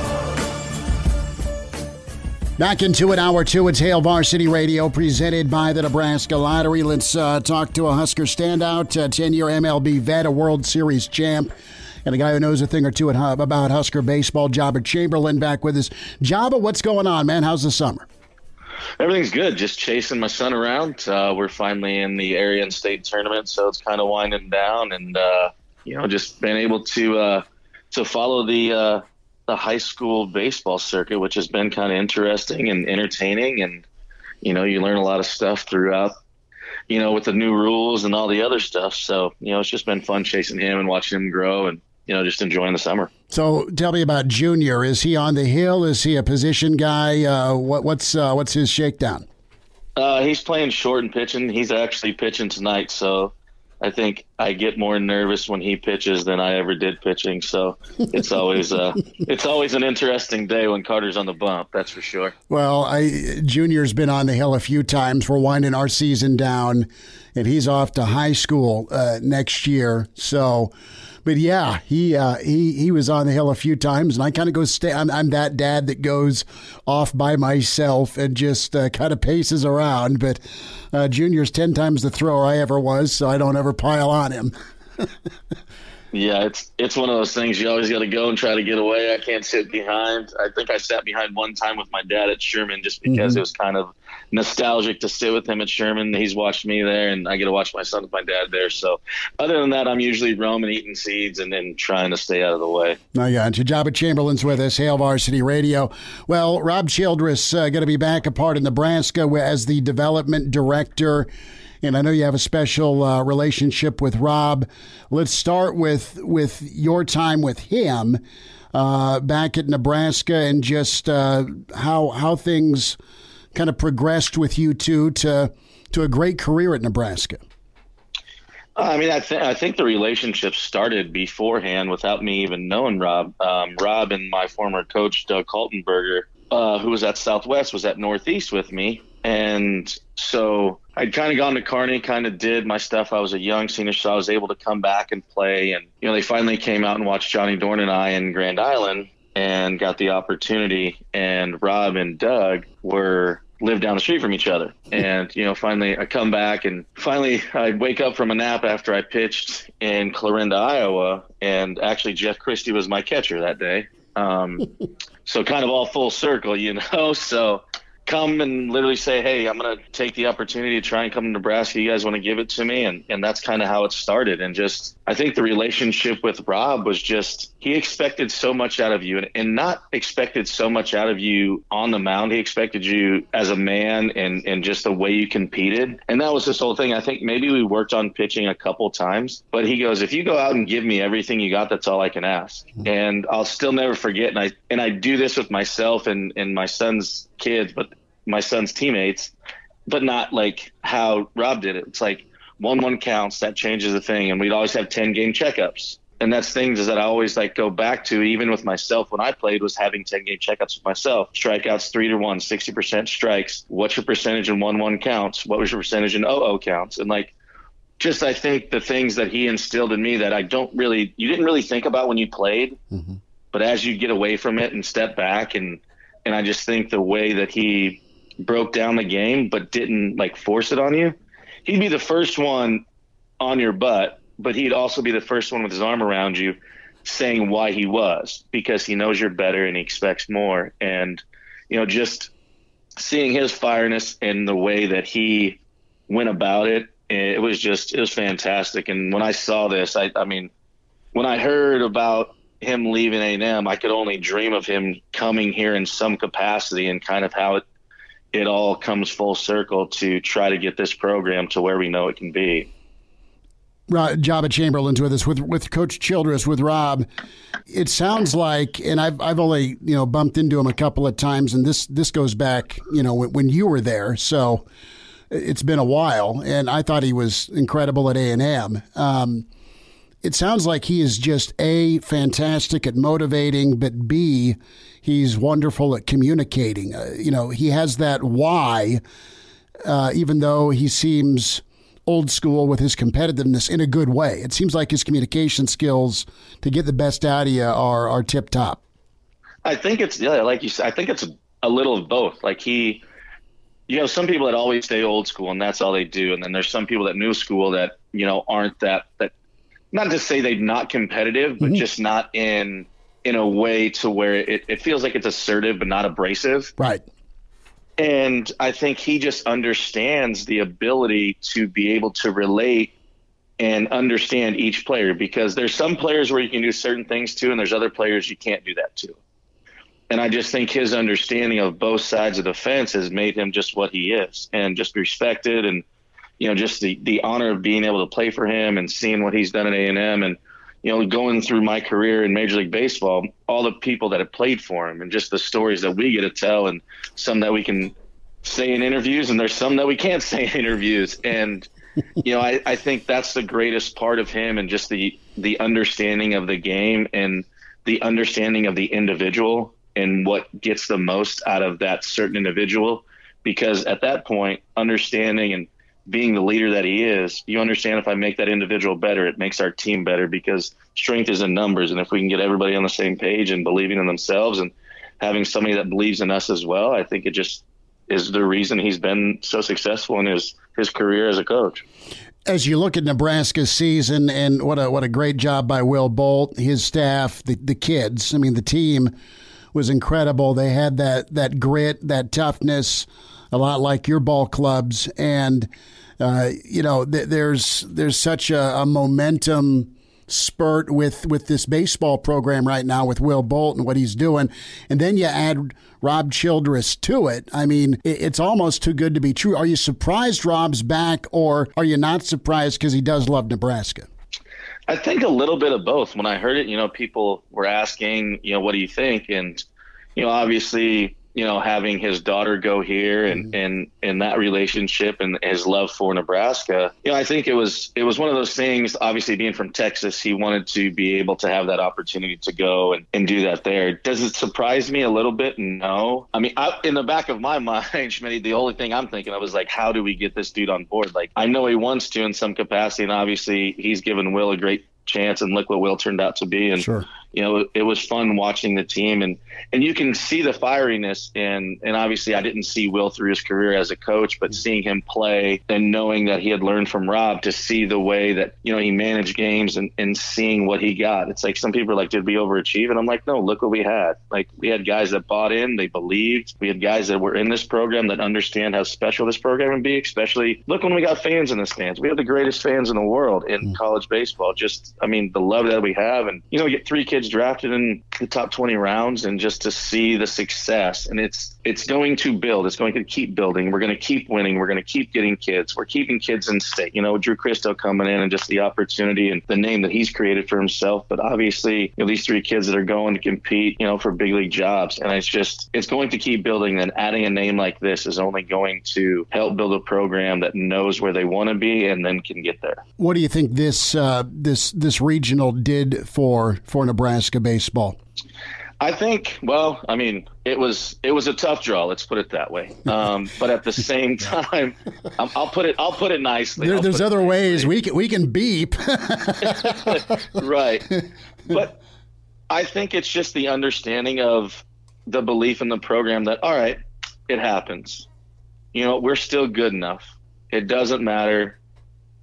Back into an hour two. It's Hail Varsity Radio presented by the Nebraska Lottery. Let's uh, talk to a Husker standout, a 10 year MLB vet, a World Series champ, and a guy who knows a thing or two about Husker baseball. Joba Chamberlain back with us. Joba, what's going on, man? How's the summer? Everything's good. Just chasing my son around. Uh, we're finally in the area and state tournament, so it's kind of winding down, and uh, you know, just been able to uh, to follow the uh, the high school baseball circuit, which has been kind of interesting and entertaining. And, you know, you learn a lot of stuff throughout, you know, with the new rules and all the other stuff. So, you know, it's just been fun chasing him and watching him grow and, you know, just enjoying the summer. So tell me about Junior. Is he on the hill? Is he a position guy? Uh, what, what's uh, what's his shakedown? Uh, he's playing short and pitching. He's actually pitching tonight. So I think I get more nervous when he pitches than I ever did pitching. So it's always uh, it's always an interesting day when Carter's on the bump. That's for sure. Well, I Junior's been on the hill a few times. We're winding our season down, and he's off to high school uh, next year. So but yeah, he uh, he he was on the hill a few times, and I kind of go stay. I'm, I'm, that dad that goes off by myself and just uh, kind of paces around. But uh, Junior's ten times the thrower I ever was, so I don't ever pile on him. Yeah, it's it's one of those things you always got to go and try to get away. I can't sit behind. I think I sat behind one time with my dad at Sherman just because mm-hmm. it was kind of nostalgic to sit with him at Sherman. He's watched me there, and I get to watch my son with my dad there. So, other than that, I'm usually roaming, eating seeds, and then trying to stay out of the way. Oh yeah, Joba Chamberlain's with us, Hail Varsity Radio. Well, Rob Childress uh, going to be back a part in Nebraska as the development director and I know you have a special uh, relationship with Rob. Let's start with with your time with him uh, back at Nebraska and just uh, how how things kind of progressed with you two to to a great career at Nebraska. I mean, I, th- I think the relationship started beforehand without me even knowing Rob. Um, Rob and my former coach, Doug Kaltenberger, uh, who was at Southwest, was at Northeast with me. And so I'd kind of gone to Kearney, kind of did my stuff. I was a young senior, so I was able to come back and play. And, you know, they finally came out and watched Johnny Dorn and I in Grand Island and got the opportunity. And Rob and Doug were lived down the street from each other. And, you know, finally I come back and finally I wake up from a nap after I pitched in Clarinda, Iowa. And actually Jeff Christy was my catcher that day. Um, so kind of all full circle, you know. So come and literally say, "Hey, I'm going to take the opportunity to try and come to Nebraska. You guys want to give it to me?" And and that's kind of how it started. And just I think the relationship with Rob was just he expected so much out of you, and, and not expected so much out of you on the mound. He expected you as a man and and just the way you competed. And that was this whole thing. I think maybe we worked on pitching a couple times, but he goes, "If you go out and give me everything you got, that's all I can ask." Mm-hmm. And I'll still never forget. And I and I do this with myself and and my son's kids, but my son's teammates, but not like how Rob did it. It's like one one counts, that changes the thing, and we'd always have ten game checkups. And that's things that I always like go back to, even with myself when I played, was having 10 game checkups with myself. Strikeouts three to one, 60% strikes. What's your percentage in one one counts? What was your percentage in 0 counts? And like, just I think the things that he instilled in me that I don't really, you didn't really think about when you played, mm-hmm. but as you get away from it and step back and, and I just think the way that he broke down the game but didn't like force it on you, he'd be the first one on your butt, but he'd also be the first one with his arm around you saying why he was because he knows you're better and he expects more. And, you know, just seeing his fireness and the way that he went about it, it was just, it was fantastic. And when I saw this, I, I mean, when I heard about him leaving A&M, I could only dream of him coming here in some capacity and kind of how it it all comes full circle to try to get this program to where we know it can be. Joba Chamberlain's with us with with Coach Childress with Rob. It sounds like, and I've I've only you know bumped into him a couple of times, and this this goes back you know when, when you were there, so it's been a while. And I thought he was incredible at A and M. Um, it sounds like he is just a fantastic at motivating, but b He's wonderful at communicating. Uh, you know, he has that why, uh, even though he seems old school with his competitiveness in a good way. It seems like his communication skills to get the best out of you are, are tip top. I think it's, yeah, like you said, I think it's a, little of both. Like he, you know, some people that always stay old school and that's all they do. And then there's some people that new school that, you know, aren't that, that, not to say they're not competitive, but mm-hmm. just not in in a way to where it, it feels like it's assertive but not abrasive. Right. And I think he just understands the ability to be able to relate and understand each player because there's some players where you can do certain things to, and there's other players you can't do that to. And I just think his understanding of both sides of the fence has made him just what he is and just respected and, you know, just the, the honor of being able to play for him and seeing what he's done at A&M and – you know, going through my career in Major League Baseball, all the people that have played for him and just the stories that we get to tell and some that we can say in interviews and there's some that we can't say in interviews. And you know, I, I think that's the greatest part of him and just the the understanding of the game and the understanding of the individual and what gets the most out of that certain individual. Because at that point, understanding and being the leader that he is, you understand if I make that individual better, it makes our team better because strength is in numbers. And if we can get everybody on the same page and believing in themselves and having somebody that believes in us as well, I think it just is the reason he's been so successful in his, his career as a coach. As you look at Nebraska's season and what a what a great job by Will Bolt, his staff, the the kids. I mean, the team was incredible. They had that that grit, that toughness, a lot like your ball clubs, and uh, you know, th- there's there's such a, a momentum spurt with with this baseball program right now with Will Bolt and what he's doing, and then you add Rob Childress to it. I mean, it's almost too good to be true. Are you surprised Rob's back, or are you not surprised because he does love Nebraska? I think a little bit of both. When I heard it, you know, people were asking, you know, what do you think? And you know, obviously, you know, having his daughter go here and mm-hmm. and and that relationship and his love for Nebraska, you know, I think it was it was one of those things. Obviously, being from Texas, he wanted to be able to have that opportunity to go and, and do that there. Does it surprise me a little bit? No. I mean, I, in the back of my mind, Schmitty, the only thing I'm thinking of is like, how do we get this dude on board? Like, I know he wants to in some capacity, and obviously, he's given Will a great chance, and look what Will turned out to be. And sure you know, it was fun watching the team and, and you can see the fieriness and, and obviously I didn't see Will through his career as a coach, but seeing him play and knowing that he had learned from Rob to see the way that, you know, he managed games and, and seeing what he got. It's like some people are like, did we overachieve? And I'm like, no, look what we had. Like we had guys that bought in, they believed. We had guys that were in this program that understand how special this program would be, especially look when we got fans in the stands. We have the greatest fans in the world in mm. college baseball. Just, I mean, the love that we have and, you know, get three kids kids drafted in the top 20 rounds and just to see the success and it's it's going to build. It's going to keep building. We're going to keep winning. We're going to keep getting kids. We're keeping kids in state. You know drew christo coming in and just the opportunity and the name that he's created for himself. But obviously you know these three kids that are going to compete you know for big league jobs. And it's just it's going to keep building. And adding a name like this is only going to help build a program that knows where they want to be and then can get there. What do you think this uh, this this regional did for for nebraska Nebraska baseball? I think, well, I mean, it was it was a tough draw. Let's put it that way. Um, but at the same time, I'll put it I'll put it nicely. There, there's other ways we can we can beep. right, but I think it's just the understanding of the belief in the program that all right, it happens. You know, we're still good enough. It doesn't matter.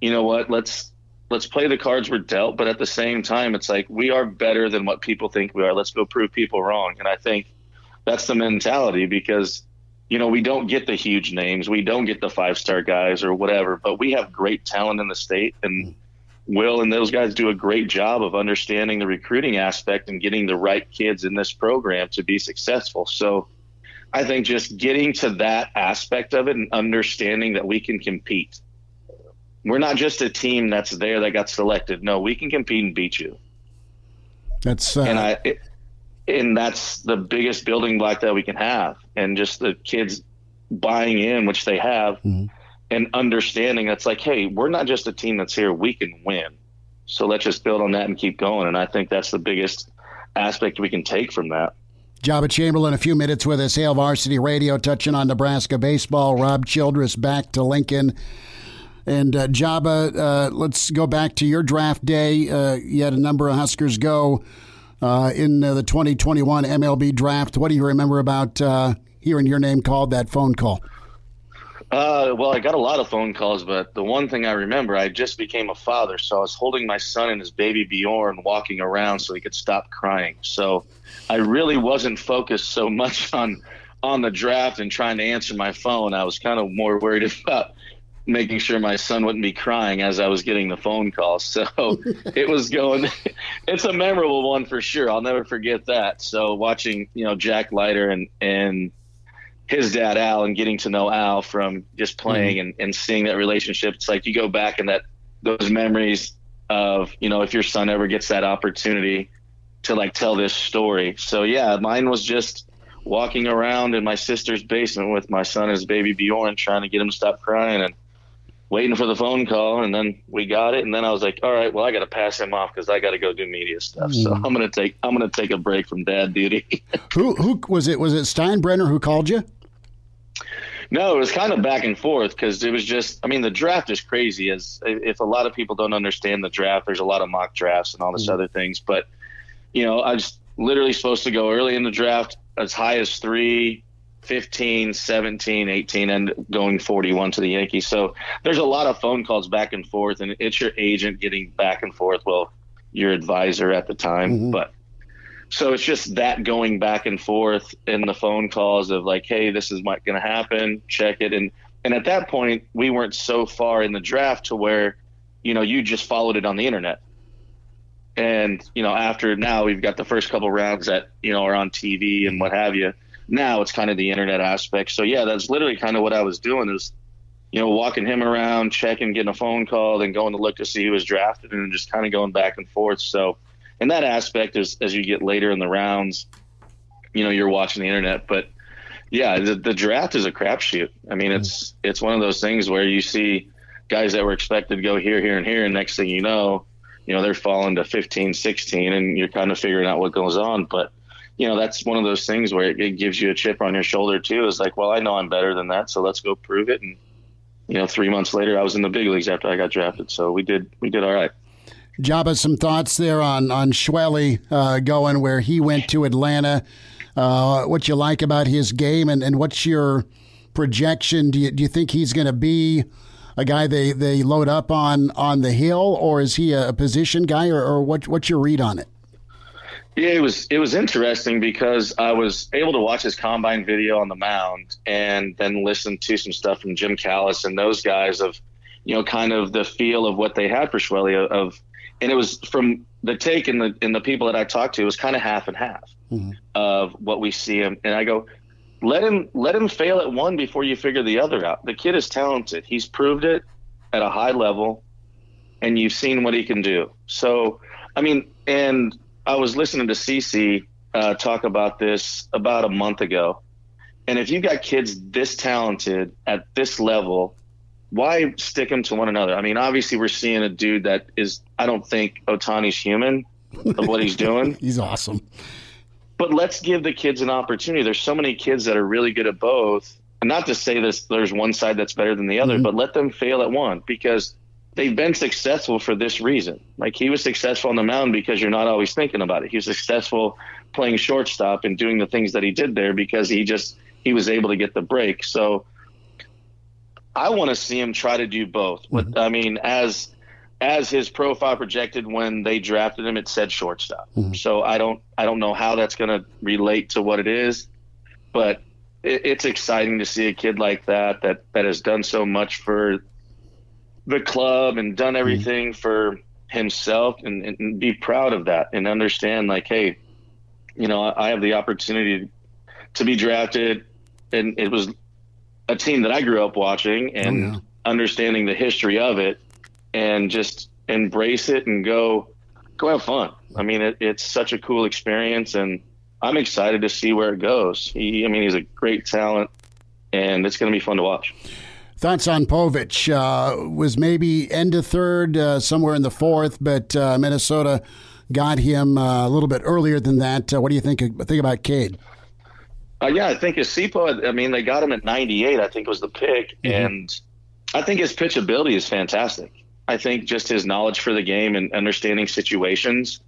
You know what? Let's let's play the cards we're dealt, but at the same time, it's like we are better than what people think we are. Let's go prove people wrong. And I think that's the mentality because, you know, we don't get the huge names, we don't get the five star guys or whatever, but we have great talent in the state and Will and those guys do a great job of understanding the recruiting aspect and getting the right kids in this program to be successful. So I think just getting to that aspect of it and understanding that we can compete we're not just a team that's there that got selected. No, we can compete and beat you. That's uh, and I it, and that's the biggest building block that we can have, and just the kids buying in, which they have, mm-hmm. and understanding that's like, hey, we're not just a team that's here; we can win. So let's just build on that and keep going. And I think that's the biggest aspect we can take from that. Joba Chamberlain, a few minutes with us, Hail Varsity Radio, touching on Nebraska baseball. Rob Childress back to Lincoln. And uh, Joba, uh, let's go back to your draft day. Uh, you had a number of Huskers go uh, in the 2021 MLB draft. What do you remember about uh, hearing your name called that phone call? Uh, well, I got a lot of phone calls, but the one thing I remember, I just became a father, so I was holding my son and his baby Bjorn, walking around so he could stop crying. So I really wasn't focused so much on on the draft and trying to answer my phone. I was kind of more worried about making sure my son wouldn't be crying as I was getting the phone call. So it was going. It's a memorable one for sure. I'll never forget that. So watching, you know, Jack Leiter and and his dad Al and getting to know Al from just playing mm-hmm. and, and seeing that relationship. It's like you go back and that those memories of you know if your son ever gets that opportunity to like tell this story. So yeah, mine was just walking around in my sister's basement with my son and his baby Bjorn, trying to get him to stop crying and waiting for the phone call, and then we got it, and then I was like, all right, well, I got to pass him off because I got to go do media stuff. So Mm. I'm gonna take I'm gonna take a break from dad duty. Who who was it? Was it Steinbrenner who called you? No, it was kind of back and forth because it was just. I mean, the draft is crazy. As if a lot of people don't understand the draft, there's a lot of mock drafts and all this other things. But you know, I was literally supposed to go early in the draft, as high as three, 15, 17, 18, and going 41 to the Yankees. So there's a lot of phone calls back and forth, and it's your agent getting back and forth. Well, your advisor at the time, mm-hmm. but so it's just that going back and forth in the phone calls of like, hey, this is going to happen. Check it, and and at that point, we weren't so far in the draft to where, you know, you just followed it on the internet. And you know, after now we've got the first couple rounds that you know are on TV and mm-hmm. what have you. Now it's kind of the internet aspect. So yeah, that's literally kind of what I was doing is, you know, walking him around, checking, getting a phone call, then going to look to see who was drafted, and just kind of going back and forth. So in that aspect, as as you get later in the rounds, you know, you're watching the internet. But yeah, the, the draft is a crapshoot. I mean, it's it's one of those things where you see guys that were expected to go here, here, and here, and next thing you know, you know, they're falling to 15, 16, and you're kind of figuring out what goes on. But you know, that's one of those things where it, it gives you a chip on your shoulder too. Is like, well, I know I'm better than that, so let's go prove it. And you know, three months later, I was in the big leagues after I got drafted, so we did we did all right. Joba, some thoughts there on on Schwelly uh, going where he went to Atlanta. Uh, what you like about his game, and, and what's your projection? Do you do you think he's going to be a guy they, they load up on on the hill, or is he a, position guy, or, or what? What's your read on it? Yeah, it was it was interesting because I was able to watch his combine video on the mound and then listen to some stuff from Jim Callis and those guys of, you know, kind of the feel of what they had for Schwelly of, and it was from the take and the and the people that I talked to it was kind of half and half mm-hmm. of what we see him and I go, let him let him fail at one before you figure the other out. The kid is talented. He's proved it at a high level, and you've seen what he can do. So, I mean, and I was listening to Cece uh, talk about this about a month ago, and if you got kids this talented at this level, why stick them to one another? I mean, obviously, we're seeing a dude that is. I don't think Ohtani's human of what he's doing. he's awesome. But let's give the kids an opportunity. There's so many kids that are really good at both. And not to say this, there's one side that's better than the other, Mm-hmm. but let them fail at one because they've been successful for this reason. Like he was successful on the mound because you're not always thinking about it. He was successful playing shortstop and doing the things that he did there because he just he was able to get the break. So I want to see him try to do both. What mm-hmm. I mean, as as his profile projected when they drafted him, it said shortstop. Mm-hmm. So I don't I don't know how that's going to relate to what it is, but it, it's exciting to see a kid like that that that has done so much for the club and done mm-hmm. everything for himself and, and be proud of that and understand like hey you know I, have the opportunity to be drafted and it was a team that I grew up watching oh, and yeah. understanding the history of it and just embrace it and go go have fun. I mean, it, it's such a cool experience, and I'm excited to see where it goes. He, I mean, he's a great talent, and it's going to be fun to watch. Thoughts on Povich? Uh, was maybe end of third, uh, somewhere in the fourth, but uh, Minnesota got him uh, a little bit earlier than that. Uh, what do you think? Think about Cade? Uh, yeah, I think Asipo. I mean, they got him at 98. I think was the pick, and I think his pitchability is fantastic. I think just his knowledge for the game and understanding situations,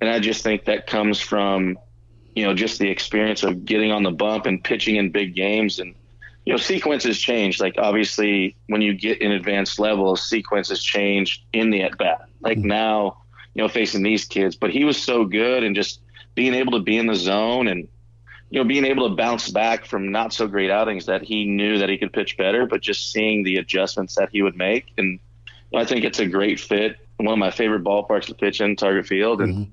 and I just think that comes from, you know, just the experience of getting on the bump and pitching in big games, and you know, sequences change. Like obviously, when you get in advanced levels, sequences change in the at bat. Like mm-hmm. now, you know, facing these kids, but he was so good and just being able to be in the zone and you know, being able to bounce back from not so great outings that he knew that he could pitch better, but just seeing the adjustments that he would make. And I think it's a great fit. One of my favorite ballparks to pitch in, Target Field, and mm-hmm.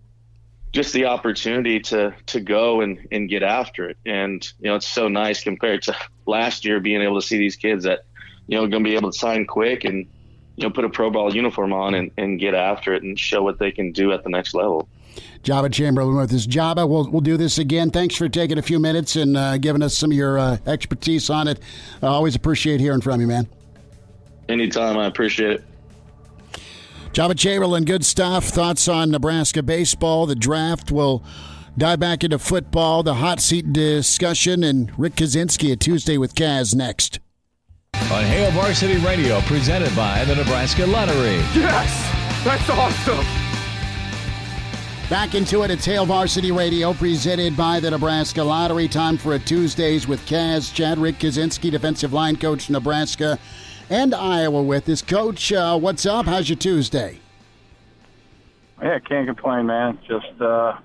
Just the opportunity to to go and, and get after it. And, you know, it's so nice compared to last year being able to see these kids that, you know, going to be able to sign quick and, you know, put a pro ball uniform on and, and get after it and show what they can do at the next level. Joba Chamberlain with us. Joba, we'll, we'll do this again. Thanks for taking a few minutes and uh, giving us some of your uh, expertise on it. I always appreciate hearing from you, man. Anytime. I appreciate it. Joba Chamberlain, good stuff. Thoughts on Nebraska baseball, the draft. We'll dive back into football, the hot seat discussion, and Rick Kaczenski at Tuesday with Kaz next. On Hail Varsity Radio, presented by the Nebraska Lottery. Yes! That's awesome! Back into it. at Hail Varsity Radio, presented by the Nebraska Lottery. Time for a Tuesdays with Kaz. Chad Rick Kaczenski, defensive line coach, Nebraska and Iowa with us. Coach, uh, what's up? How's your Tuesday? Yeah, can't complain, man. Just uh,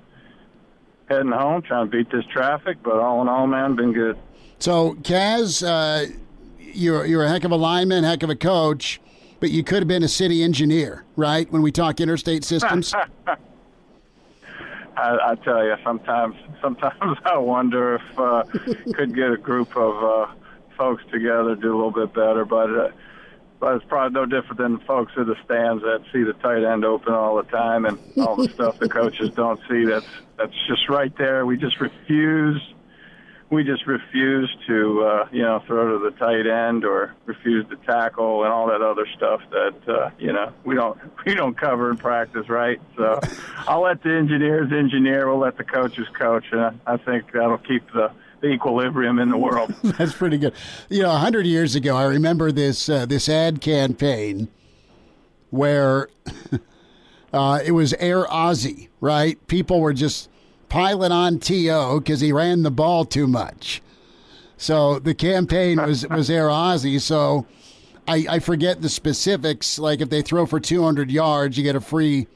heading home, trying to beat this traffic, but all in all, man, been good. So, Kaz, uh, you're you're a heck of a lineman, heck of a coach, but you could have been a city engineer, right? When we talk interstate systems. I, I tell you, sometimes sometimes I wonder if uh, could get a group of uh, folks together do a little bit better, but. Uh, but it's probably no different than the folks in the stands that see the tight end open all the time and all the stuff the coaches don't see. That's that's just right there. We just refuse we just refuse to, uh, you know, throw to the tight end or refuse to tackle and all that other stuff that, uh, you know, we don't we don't cover in practice, right? So I'll let the engineers engineer. We'll let the coaches coach, and I think that'll keep the, the equilibrium in the world. That's pretty good. You know, a hundred years ago, I remember this uh, this ad campaign where uh, it was Air Ozzie, right? People were just piling on To because he ran the ball too much. So the campaign was was Air Ozzie. So I, I forget the specifics. Like if they throw for 200 yards, you get a free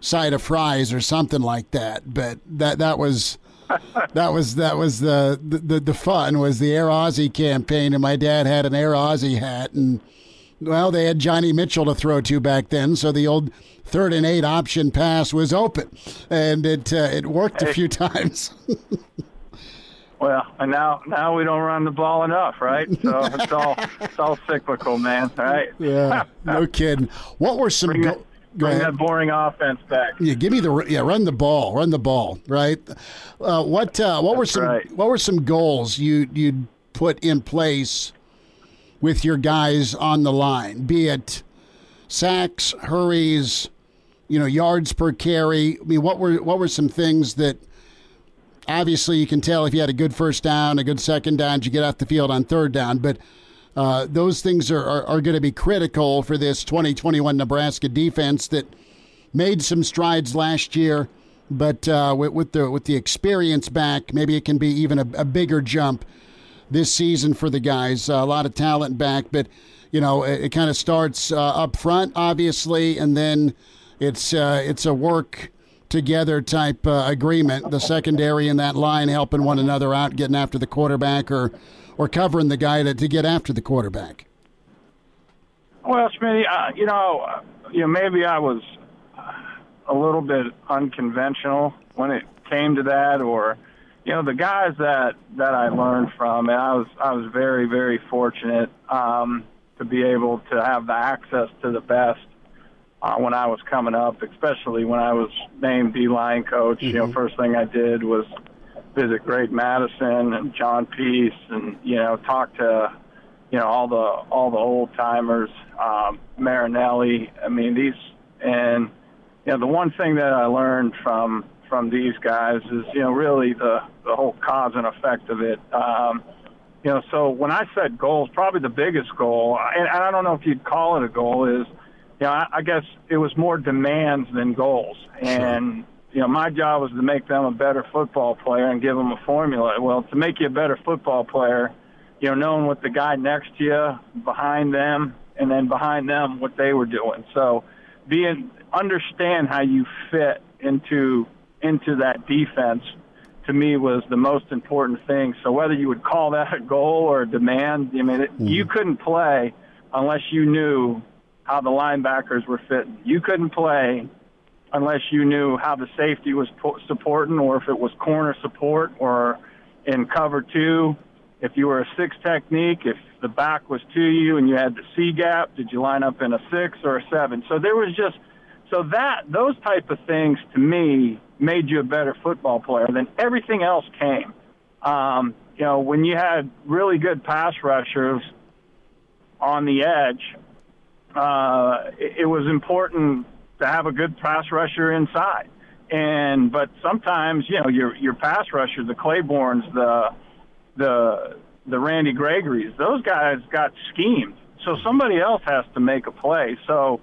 side of fries or something like that. But that that was that was that was the, the the fun was the Air Ozzie campaign, and my dad had an Air Ozzie hat, and well, they had Johnny Mitchell to throw to back then, so the old third and eight option pass was open, and it uh, it worked a few times. well, and now now we don't run the ball enough, right? So it's all it's all cyclical, man. Right? Yeah, no kidding. What were some? Bring, go- that, bring that boring offense back. Yeah, give me the yeah. Run the ball. Run the ball. Right. Uh, what uh, what were some right. what were some goals you you put in place with your guys on the line? Be it sacks, hurries, you know, yards per carry. I mean, what were what were some things that obviously you can tell if you had a good first down, a good second down, you get off the field on third down, but uh, those things are, are, are going to be critical for this 2021 Nebraska defense that made some strides last year, but uh, with, with the with the experience back, maybe it can be even a, a bigger jump this season for the guys. Uh, a lot of talent back, but you know it, it kind of starts uh, up front, obviously, and then it's uh, it's a work together type uh, agreement. The secondary and that line helping one another out, getting after the quarterback or or covering the guy to, to get after the quarterback. Well, Smitty, uh, you know, uh, you know, maybe I was a little bit unconventional when it came to that, or you know, the guys that that I learned from, and I was I was very very fortunate um, to be able to have the access to the best uh, when I was coming up, especially when I was named D line coach. You know, first thing I did was visit Greg Mattison and John Pease, and you know, talk to you know all the all the old timers, um, Marinelli. I mean these, and you know the one thing that I learned from from these guys is you know really the the whole cause and effect of it. Um, you know, so when I set goals, probably the biggest goal, and I don't know if you'd call it a goal, is you know I, I guess it was more demands than goals, and you know, my job was to make them a better football player and give them a formula. Well, to make you a better football player, you know, knowing what the guy next to you, behind them, and then behind them what they were doing. So, being understand how you fit into into that defense to me was the most important thing. So whether you would call that a goal or a demand, I mean, it, mm-hmm. you couldn't play unless you knew how the linebackers were fitting. You couldn't play unless you knew how the safety was supporting or if it was corner support or in cover two. If you were a six technique, if the back was to you and you had the C gap, did you line up in a six or a seven? So there was just so that those type of things to me made you a better football player than everything else came. Um, you know, when you had really good pass rushers on the edge, uh, it, it was important to have a good pass rusher inside. And but sometimes you know your your pass rushers, the Claybornes, the the the Randy Gregory's, those guys got schemed. So somebody else has to make a play. So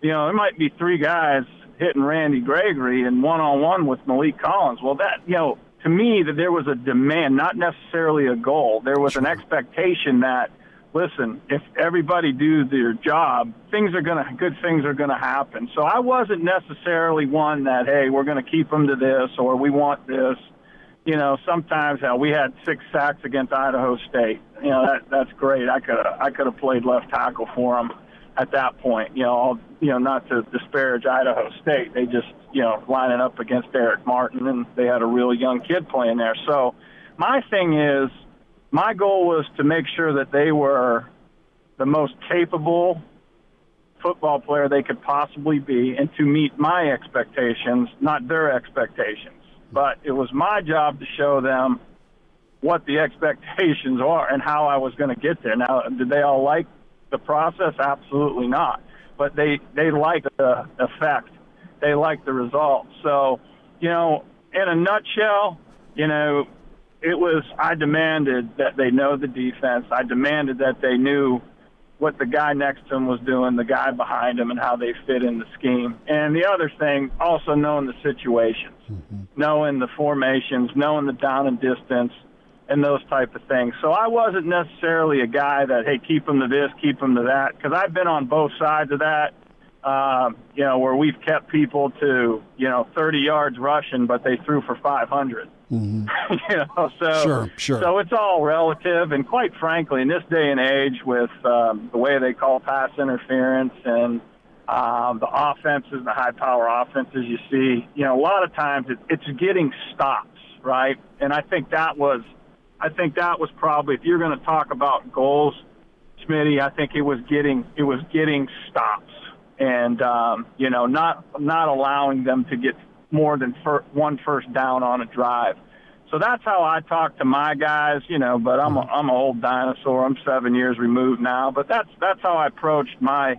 you know there might be three guys hitting Randy Gregory and one on one with Maliek Collins. Well, that you know to me that there was a demand, not necessarily a goal. There was an expectation that listen, if everybody do their job, things are gonna good things are gonna happen. So I wasn't necessarily one that hey, we're gonna keep them to this or we want this. You know, sometimes hell, we had six sacks against Idaho State. You know, that that's great. I could I could have played left tackle for them at that point. You know, all, you know, not to disparage Idaho State, they just you know lining up against Eric Martin, and they had a real young kid playing there. So my thing is, my goal was to make sure that they were the most capable football player they could possibly be, and to meet my expectations, not their expectations. But it was my job to show them what the expectations are and how I was going to get there. Now, did they all like the process? Absolutely not. But they they like the effect. They like the result. So, you know, in a nutshell, you know, it was I demanded that they know the defense. I demanded that they knew what the guy next to him was doing, the guy behind him, and how they fit in the scheme. And the other thing, also knowing the situations, mm-hmm. knowing the formations, knowing the down and distance, and those type of things. So I wasn't necessarily a guy that hey keep them to this, keep them to that, because I've been on both sides of that. Um, you know, where we've kept people to you know 30 yards rushing, but they threw for 500. Mm-hmm. you know, so sure, sure. so it's all relative, and quite frankly, in this day and age, with um, the way they call pass interference and um, the offenses, the high power offenses, you see, you know, a lot of times it, it's getting stops, right? And I think that was I think that was probably if you're going to talk about goals, Smitty, I think it was getting it was getting stops and um, you know not not allowing them to get more than fir- one first down on a drive. So that's how I talk to my guys, you know. But I'm a, I'm an old dinosaur. I'm seven years removed now. But that's that's how I approached my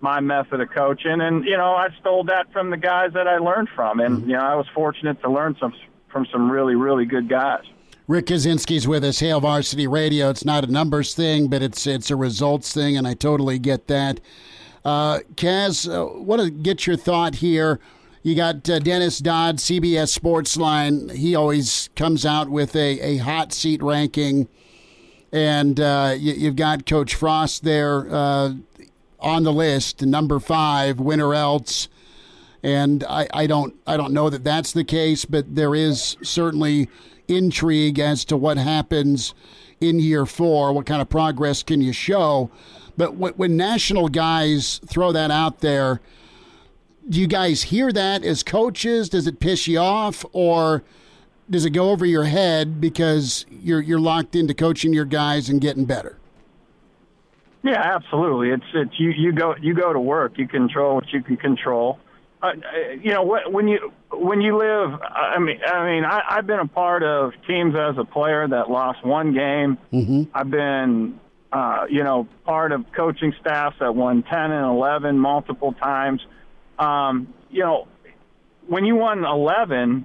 my method of coaching, and you know I stole that from the guys that I learned from, and you know I was fortunate to learn some from some really really good guys. Rick Kaczenski's with us, Hail Varsity Radio. It's not a numbers thing, but it's it's a results thing, and I totally get that. Uh, Kaz, uh, want to get your thought here. You got uh, Dennis Dodd, CBS Sportsline. He always comes out with a, a hot seat ranking, and uh, you, have got Coach Frost there uh, on the list, number five, winner else. And I, I don't I don't know that that's the case, but there is certainly intrigue as to what happens in year four. What kind of progress can you show? But when national guys throw that out there, do you guys hear that as coaches? Does it piss you off, or does it go over your head because you're you're locked into coaching your guys and getting better? Yeah, absolutely. It's it's you you go you go to work. You control what you can control. Uh, you know when you when you live. I mean, I mean, I, I've been a part of teams as a player that lost one game. Mm-hmm. I've been, uh, you know, part of coaching staffs that won ten and eleven multiple times. Um, you know, when you won eleven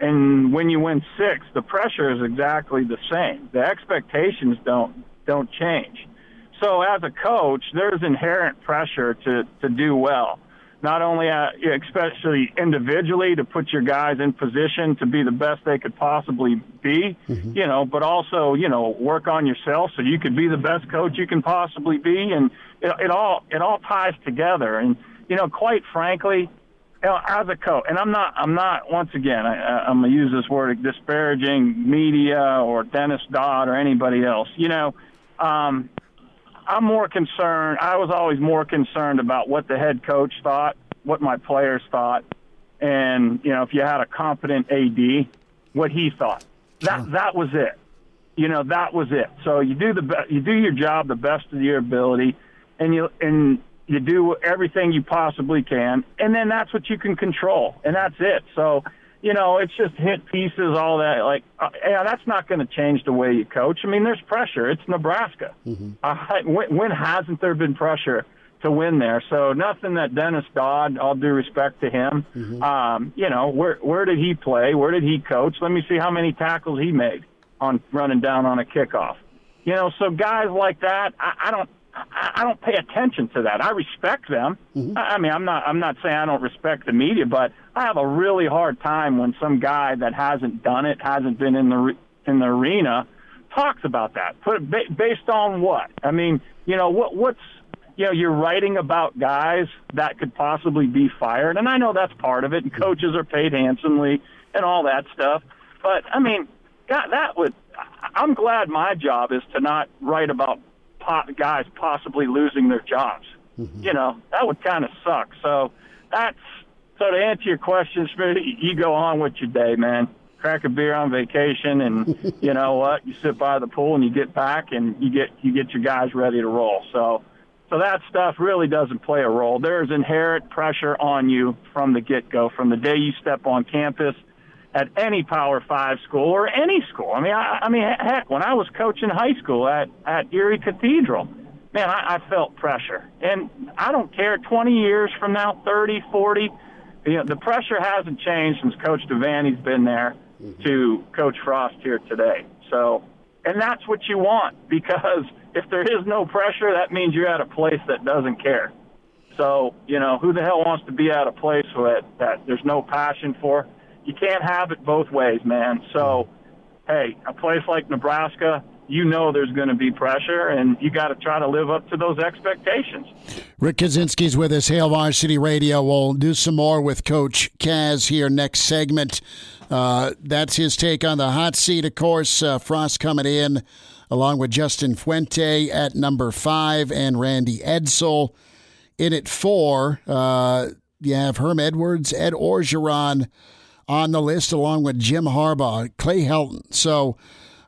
and when you win six, the pressure is exactly the same. The expectations don't don't change. So as a coach, there's inherent pressure to to do well not only uh, especially individually to put your guys in position to be the best they could possibly be, mm-hmm. you know, but also you know work on yourself so you could be the best coach you can possibly be, and it, it all it all ties together. And you know, quite frankly, you know, as a coach, and I'm not I'm not once again I, I'm gonna use this word disparaging media or Dennis Dodd or anybody else. You know. Um, I'm more concerned. I was always more concerned about what the head coach thought, what my players thought, and you know, if you had a competent AD, what he thought. That that was it. You know, that was it. So you do the be- you do your job the best of your ability, and you and you do everything you possibly can, and then that's what you can control, and that's it. So, you know, it's just hit pieces, all that. Like, uh, yeah, that's not going to change the way you coach. I mean, there's pressure. It's Nebraska. Mm-hmm. Uh, when, when hasn't there been pressure to win there? So nothing that Dennis Dodd. All due respect to him. Mm-hmm. Um, you know, where where did he play? Where did he coach? Let me see how many tackles he made on running down on a kickoff. You know, so guys like that, I, I don't. I don't pay attention to that. I respect them. Mm-hmm. I mean, I'm not. I'm not saying I don't respect the media, but I have a really hard time when some guy that hasn't done it, hasn't been in the in the arena, talks about that. Put based on what? I mean, you know, what what's you know, you're writing about guys that could possibly be fired, and I know that's part of it. And coaches are paid handsomely and all that stuff. But I mean, God, that would. I'm glad my job is to not write about po- guys possibly losing their jobs. Mm-hmm. You know, that would kind of suck. So that's so to answer your question, Smith, you go on with your day, man. Crack a beer on vacation, and you know what? You sit by the pool and you get back, and you get you get your guys ready to roll. So, so that stuff really doesn't play a role. There's inherent pressure on you from the get go, from the day you step on campus at any Power Five school or any school. I mean, I, I mean, heck, when I was coaching high school at at Erie Cathedral, man, I, I felt pressure, and I don't care. Twenty years from now, thirty, forty, you know, the pressure hasn't changed since Coach Devaney's been there mm-hmm. to Coach Frost here today. So, and that's what you want because if there is no pressure, that means you're at a place that doesn't care. So, you know, who the hell wants to be at a place that, that there's no passion for? You can't have it both ways, man. So, hey, a place like Nebraska, you know there's going to be pressure, and you got to try to live up to those expectations. Rick Kaczenski's with us, Hail Varsity Radio. We'll do some more with Coach Kaz here next segment. Uh, that's his take on the hot seat, of course. Uh, Frost coming in along with Justin Fuente at number five and Randy Edsall in at four. Uh, you have Herm Edwards, Ed Orgeron on the list, along with Jim Harbaugh, Clay Helton. So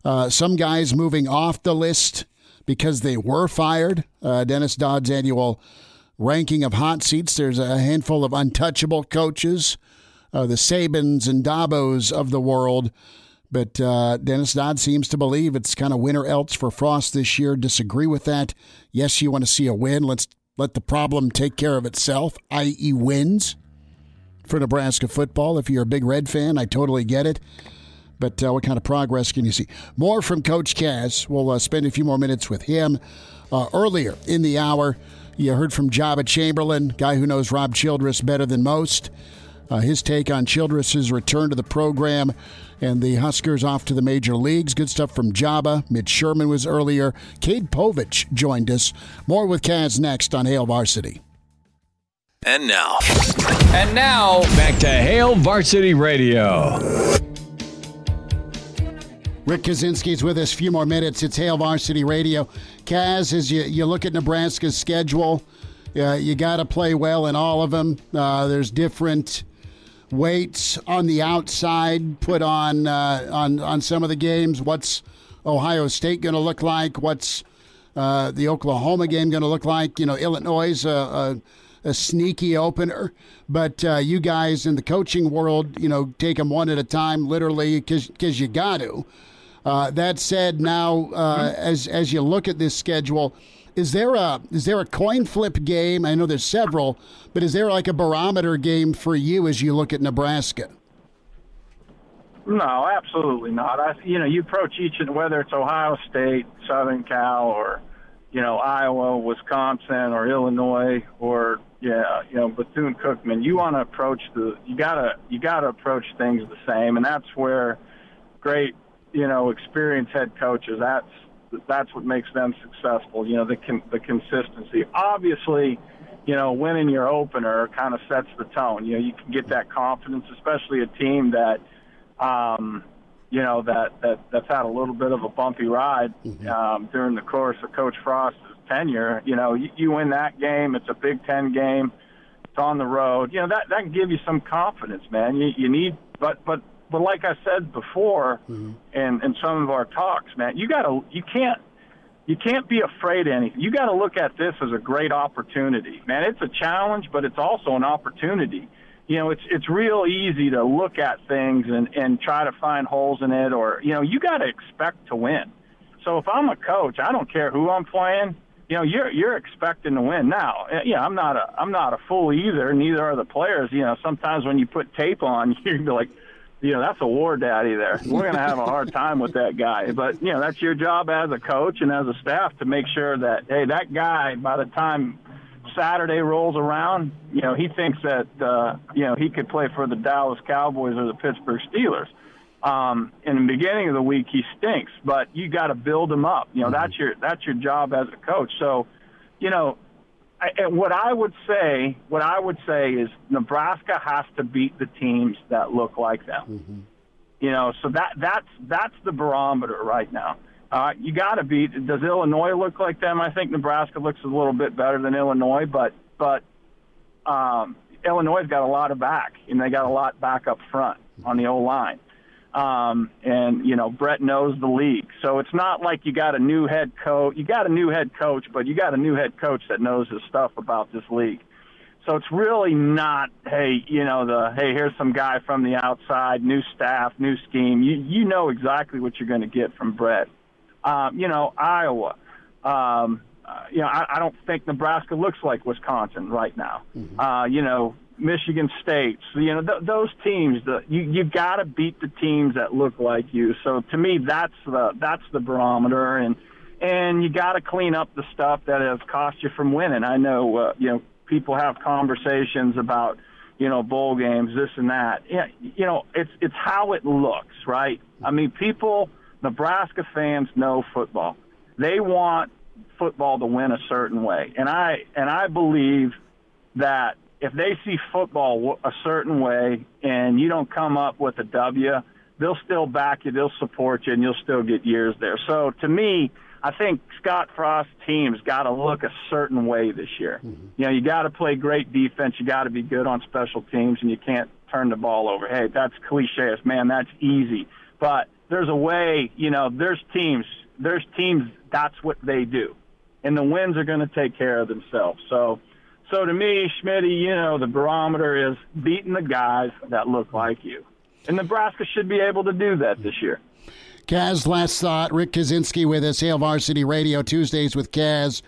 uh, some guys moving off the list because they were fired. Uh, Dennis Dodd's annual ranking of hot seats. There's a handful of untouchable coaches, uh, the Sabans and Dabos of the world. But uh, Dennis Dodd seems to believe it's kind of winner else for Frost this year. Disagree with that. Yes, you want to see a win. Let's let the problem take care of itself, i.e., wins for Nebraska football. If you're a big Red fan, I totally get it. But uh, what kind of progress can you see? More from Coach Kaz. We'll uh, spend a few more minutes with him. Uh, earlier in the hour, you heard from Joba Chamberlain, guy who knows Rob Childress better than most. Uh, his take on Childress's return to the program and the Huskers off to the major leagues. Good stuff from Joba. Mitch Sherman was earlier. Cade Povich joined us. More with Kaz next on Hail Varsity. And now. And now, back to Hail Varsity Radio. Rick Kaczenski's with us. A few more minutes. It's Hail Varsity Radio. Kaz, as you, you look at Nebraska's schedule, uh, you got to play well in all of them. Uh, there's different weights on the outside put on uh, on on some of the games. What's Ohio State going to look like? What's uh, the Oklahoma game going to look like? You know, Illinois. Uh, uh, a sneaky opener. But uh, you guys in the coaching world, you know, take them one at a time, literally, because you got to. Uh, that said, now uh, mm-hmm. as as you look at this schedule, is there a is there a coin flip game? I know there's several, but is there like a barometer game for you as you look at Nebraska? No, absolutely not. I, you know, you approach each and whether it's Ohio State, Southern Cal, or you know Iowa, Wisconsin, or Illinois, or yeah, you know Bethune Cookman. You want to approach the you gotta you gotta approach things the same, and that's where great you know experienced head coaches. That's that's what makes them successful. You know the con, the consistency. Obviously, you know winning your opener kind of sets the tone. You know you can get that confidence, especially a team that. Um, you know that that that's had a little bit of a bumpy ride mm-hmm. um, during the course of Coach Frost's tenure. You know, you, you win that game. It's a Big Ten game. It's on the road. You know that that can give you some confidence, man. You you need, but but but like I said before, mm-hmm. in in some of our talks, man, you gotta you can't you can't be afraid of anything. You got to look at this as a great opportunity, man. It's a challenge, but it's also an opportunity. you know, it's it's real easy to look at things and and try to find holes in it, or you know, you got to expect to win. So if I'm a coach, I don't care who I'm playing. You know, you're you're expecting to win. Now, eh, yeah, I'm not a I'm not a fool either. Neither are the players. You know, sometimes when you put tape on, you're like, you know, that's a war daddy there. We're going to have a hard time with that guy. But, you know, that's your job as a coach and as a staff to make sure that, hey, that guy, by the time Saturday rolls around, you know, he thinks that, uh, you know, he could play for the Dallas Cowboys or the Pittsburgh Steelers. Um, in the beginning of the week, he stinks, but you got to build him up. You know, that's your, that's your job as a coach. So, you know, I, what I would say, what I would say is Nebraska has to beat the teams that look like them. Mm-hmm. You know, so that that's that's the barometer right now. Uh, you got to beat. Does Illinois look like them? I think Nebraska looks a little bit better than Illinois, but but um, Illinois's got a lot of back, and they got a lot back up front on the O line. Um, and you know, Brett knows the league, so it's not like you got a new head coach. You got a new head coach, but you got a new head coach that knows his stuff about this league. So it's really not, hey, you know, the hey, here's some guy from the outside, new staff, new scheme. You you know exactly what you're going to get from Brett. Um, you know, Iowa. Um, uh, you know, I, I don't think Nebraska looks like Wisconsin right now. Mm-hmm. Uh, you know, Michigan State. So, you know, th- those teams, the, you you got to beat the teams that look like you. So to me, that's the that's the barometer, and and you got to clean up the stuff that has cost you from winning. I know, uh, you know, people have conversations about you know bowl games, this and that. Yeah, you know, it's it's how it looks, right? I mean, people, Nebraska fans know football. They want football to win a certain way, and I and I believe that if they see football a certain way and you don't come up with a W, they'll still back you, they'll support you, and you'll still get years there. So to me, I think Scott Frost's team's got to look a certain way this year. Mm-hmm. You know, you got to play great defense, you got to be good on special teams, and you can't turn the ball over. Hey, that's cliche, man. That's easy, but there's a way. You know, there's teams. There's teams. That's what they do, and the wins are going to take care of themselves. So so to me, Schmitty, you know, the barometer is beating the guys that look like you. And Nebraska should be able to do that this year. Kaz, last thought. Rick Kaczenski with us, Hail Varsity Radio, Tuesdays with Kaz.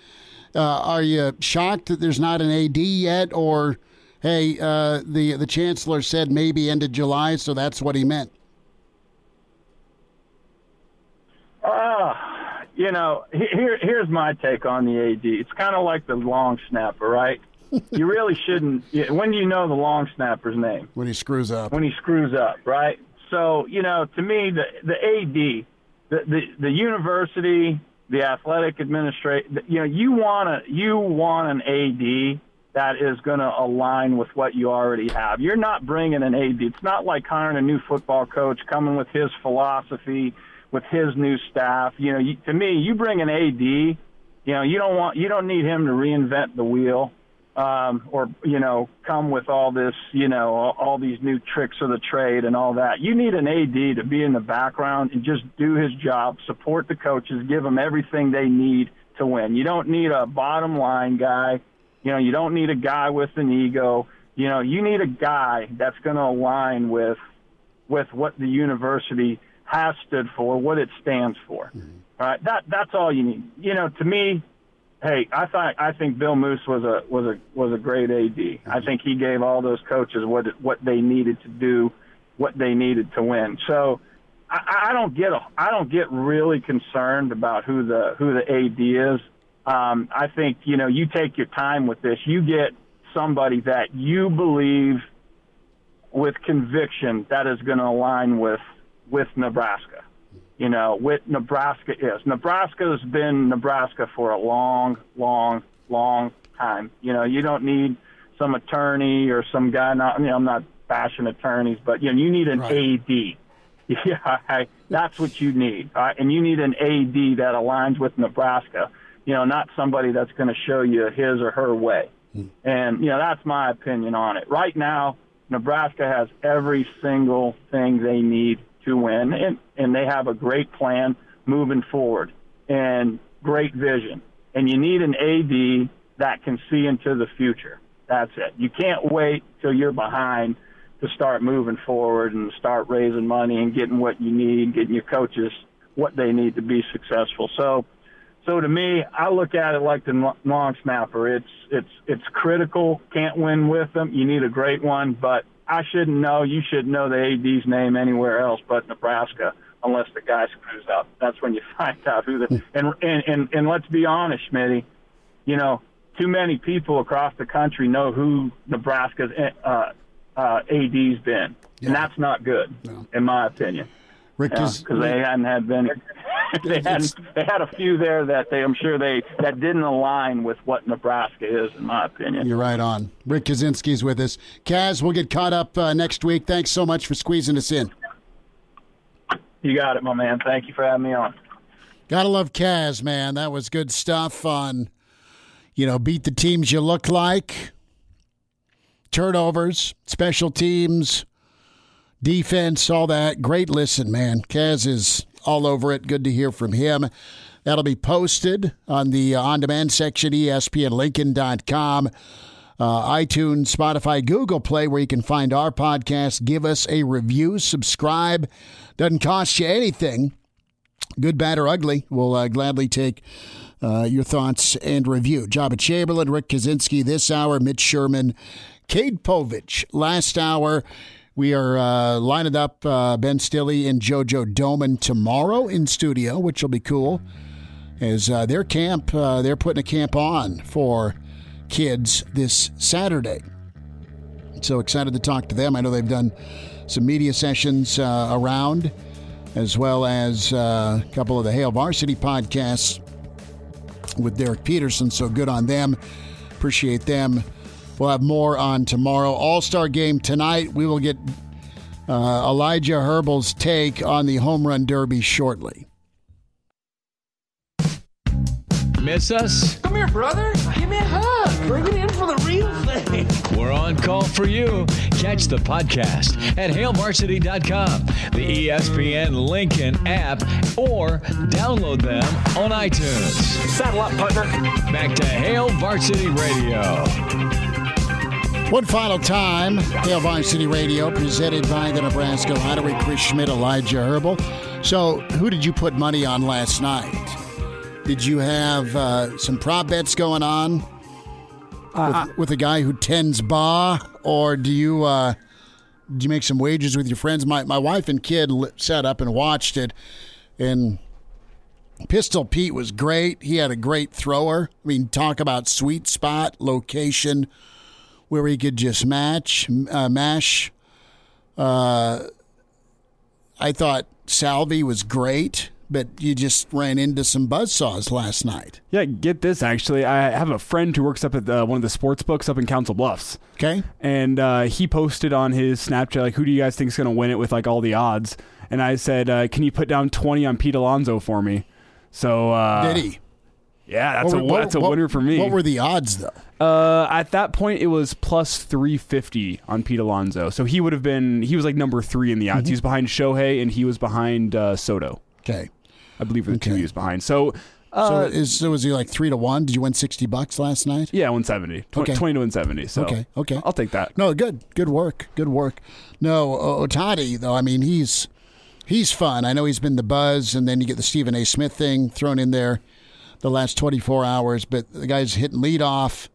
Uh, are you shocked that there's not an AD yet? Or, hey, uh, the, the chancellor said maybe end of July, so that's what he meant? Uh, you know, here, here's my take on the AD. It's kind of like the long snapper, right? You really shouldn't. When do you know the long snapper's name? When he screws up. When he screws up, right? So you know, to me, the the AD, the the, the university, the athletic administration, you know, you want a you want an AD that is going to align with what you already have. You're not bringing an AD. It's not like hiring a new football coach coming with his philosophy, with his new staff. You know, you, to me, you bring an AD. You know, you don't want you don't need him to reinvent the wheel um, or you know come with all this you know all, all these new tricks of the trade and all that. You need an AD to be in the background and just do his job, support the coaches, give them everything they need to win. You don't need a bottom line guy. You know, you don't need a guy with an ego. You know, you need a guy that's going to align with with what the university has stood for, what it stands for. Mm-hmm. All right, that that's all you need. You know, to me, hey, I thought I think Bill Moos was a was a was a great AD. I think he gave all those coaches what what they needed to do, what they needed to win. So I, I don't get a, I don't get really concerned about who the who the AD is. Um, I think you know you take your time with this. You get somebody that you believe with conviction that is going to align with with Nebraska you know, what Nebraska is. Nebraska has been Nebraska for a long, long, long time. You know, you don't need some attorney or some guy. Not, you know, I'm not bashing attorneys, but you know, you need an right. AD. Yeah, I, that's what you need. All right? And you need an AD that aligns with Nebraska. You know, not somebody that's going to show you his or her way. Hmm. And you know, that's my opinion on it. Right now, Nebraska has every single thing they need to win, and, and they have a great plan moving forward and great vision. And you need an AD that can see into the future. That's it. You can't wait till you're behind to start moving forward and start raising money and getting what you need, getting your coaches what they need to be successful. So, so to me, I look at it like the long snapper. It's it's it's critical. Can't win with them. You need a great one, but I shouldn't know. You should know the AD's name anywhere else but Nebraska, unless the guy screws up. That's when you find out who the and and and, and let's be honest, Schmitty. You know, too many people across the country know who Nebraska's uh, uh, AD's been, yeah. and that's not good, no. in my opinion. Because yeah, they hadn't had been they had they had a few there that they I'm sure they that didn't align with what Nebraska is in my opinion. You're right on. Rick Kaczenski's with us. Kaz, we'll get caught up uh, next week. Thanks so much for squeezing us in. You got it, my man. Thank you for having me on. Gotta love Kaz, man. That was good stuff on, you know, beat the teams you look like, turnovers, special teams, defense, all that. Great listen, man. Kaz is all over it. Good to hear from him. That'll be posted on the on demand section, espnlincoln.com, uh, iTunes, Spotify, Google Play, where you can find our podcast. Give us a review, subscribe. Doesn't cost you anything. Good, bad, or ugly. We'll uh, gladly take uh, your thoughts and review. Joba Chamberlain, Rick Kaczenski this hour, Mitch Sherman, Cade Povich last hour. We are uh, lining up uh, Ben Stille and JoJo Domann tomorrow in studio, which will be cool. As uh, their camp, uh, they're putting a camp on for kids this Saturday. So excited to talk to them. I know they've done some media sessions uh, around, as well as uh, a couple of the Hail Varsity podcasts with Derek Peterson. So good on them. Appreciate them We'll have more on tomorrow. All Star game tonight. We will get uh, Elijah Herbal's take on the home run derby shortly. Miss us? Come here, brother. Give me a hug. Bring it in for the real thing. We're on call for you. Catch the podcast at hailvarsity.com, the ESPN Lincoln app, or download them on iTunes. Saddle up, partner. Back to Hail Varsity Radio. One final time, Hail Varsity Radio, presented by the Nebraska Lottery, Chris Schmidt, Elijah Herbal. So, who did you put money on last night? Did you have uh, some prop bets going on uh, with, with, a guy who tends bar, or do you uh, do you make some wagers with your friends? My my wife and kid sat up and watched it, and Pistol Pete was great. He had a great thrower. I mean, talk about sweet spot location where he could just match, uh, mash. Uh, I thought Salvy was great, but you just ran into some buzzsaws last night. Yeah, get this actually. I have a friend who works up at the, one of the sports books up in Council Bluffs. Okay. And uh, he posted on his Snapchat, like, who do you guys think is going to win it with like all the odds? And I said, uh, can you put down 20 on Pete Alonso for me? So, uh, did he? Yeah, that's a that's a what, winner for me. What were the odds though? Uh, at that point, it was plus three fifty on Pete Alonso. So he would have been he was like number three in the odds. Mm-hmm. He was behind Shohei and he was behind uh, Soto. Okay, I believe the okay. two he was behind. So. Uh, so, is, so was he like three to one? Did you win sixty bucks last night? Yeah, one seventy. Tw- okay. Twenty to one seventy. So okay, okay, I'll take that. No, good, good work, good work. No, Ohtani though. I mean, he's he's fun. I know he's been the buzz, and then you get the Stephen A. Smith thing thrown in there the last 24 hours, but the guy's hitting lead off.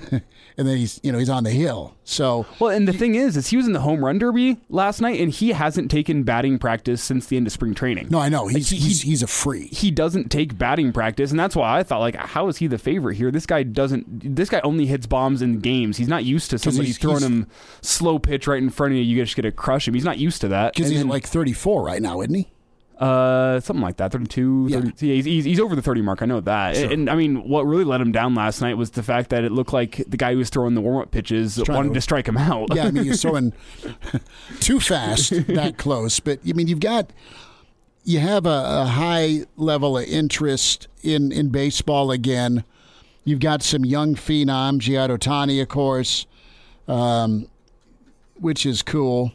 and then he's you know he's on the hill. So well, and the he, thing is, is he was in the home run derby last night, and he hasn't taken batting practice since the end of spring training. No, I know he's like he, he's he's a free. He doesn't take batting practice, and that's why I thought like, how is he the favorite here? This guy doesn't. This guy only hits bombs in games. He's not used to somebody throwing him slow pitch right in front of you. You just get to crush him. He's not used to that. Because he's then, like 34 right now, isn't he? Uh, something like that, 32, yeah. 30, yeah he's, he's, he's, over the 30 mark. I know that. Sure. And, and, I mean, what really let him down last night was the fact that it looked like the guy who was throwing the warm up pitches wanted to, to, strike him out. yeah, I mean, he's throwing too fast, that close. But, I mean, you've got, you have a, a high level of interest in, in baseball again. You've got some young phenoms, you Ohtani, of course, um, which is cool.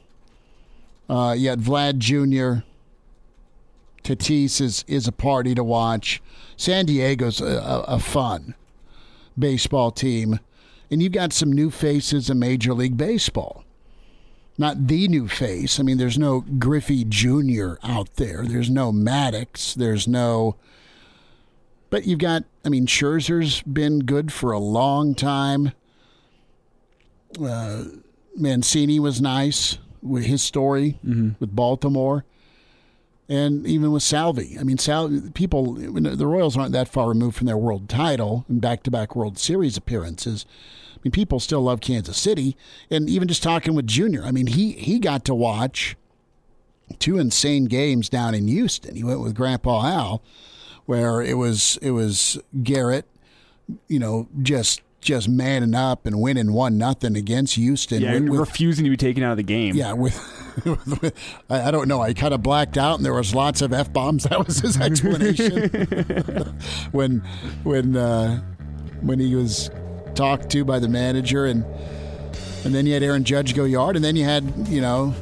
Uh, you had Vlad Jr., Tatis is is a party to watch. San Diego's a, a, fun baseball team, and you've got some new faces in Major League Baseball. Not the new face. I mean, there's no Griffey Jr. out there. There's no Maddux. There's no. But you've got, I mean, Scherzer's been good for a long time. Uh, Mancini was nice with his story with Baltimore. And even with Salvy, I mean, Sal, people, the Royals aren't that far removed from their world title and back to back World Series appearances. I mean, people still love Kansas City. And even just talking with Junior, I mean, he, he got to watch two insane games down in Houston. He went with Grandpa Al, where it was it was Gerrit, you know, just just manning up and winning one nothing against Houston. Yeah, with- refusing to be taken out of the game. yeah, with I don't know. I kind of blacked out, and there was lots of f bombs. That was his explanation when when uh, when he was talked to by the manager, and and then you had Aaron Judge go yard, and then you had you know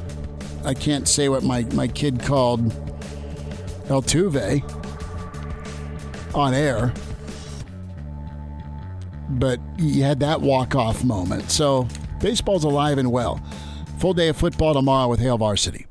I can't say what my my kid called Altuve on air. But you had that walk off moment. So baseball's alive and well. Full day of football tomorrow with Hail Varsity.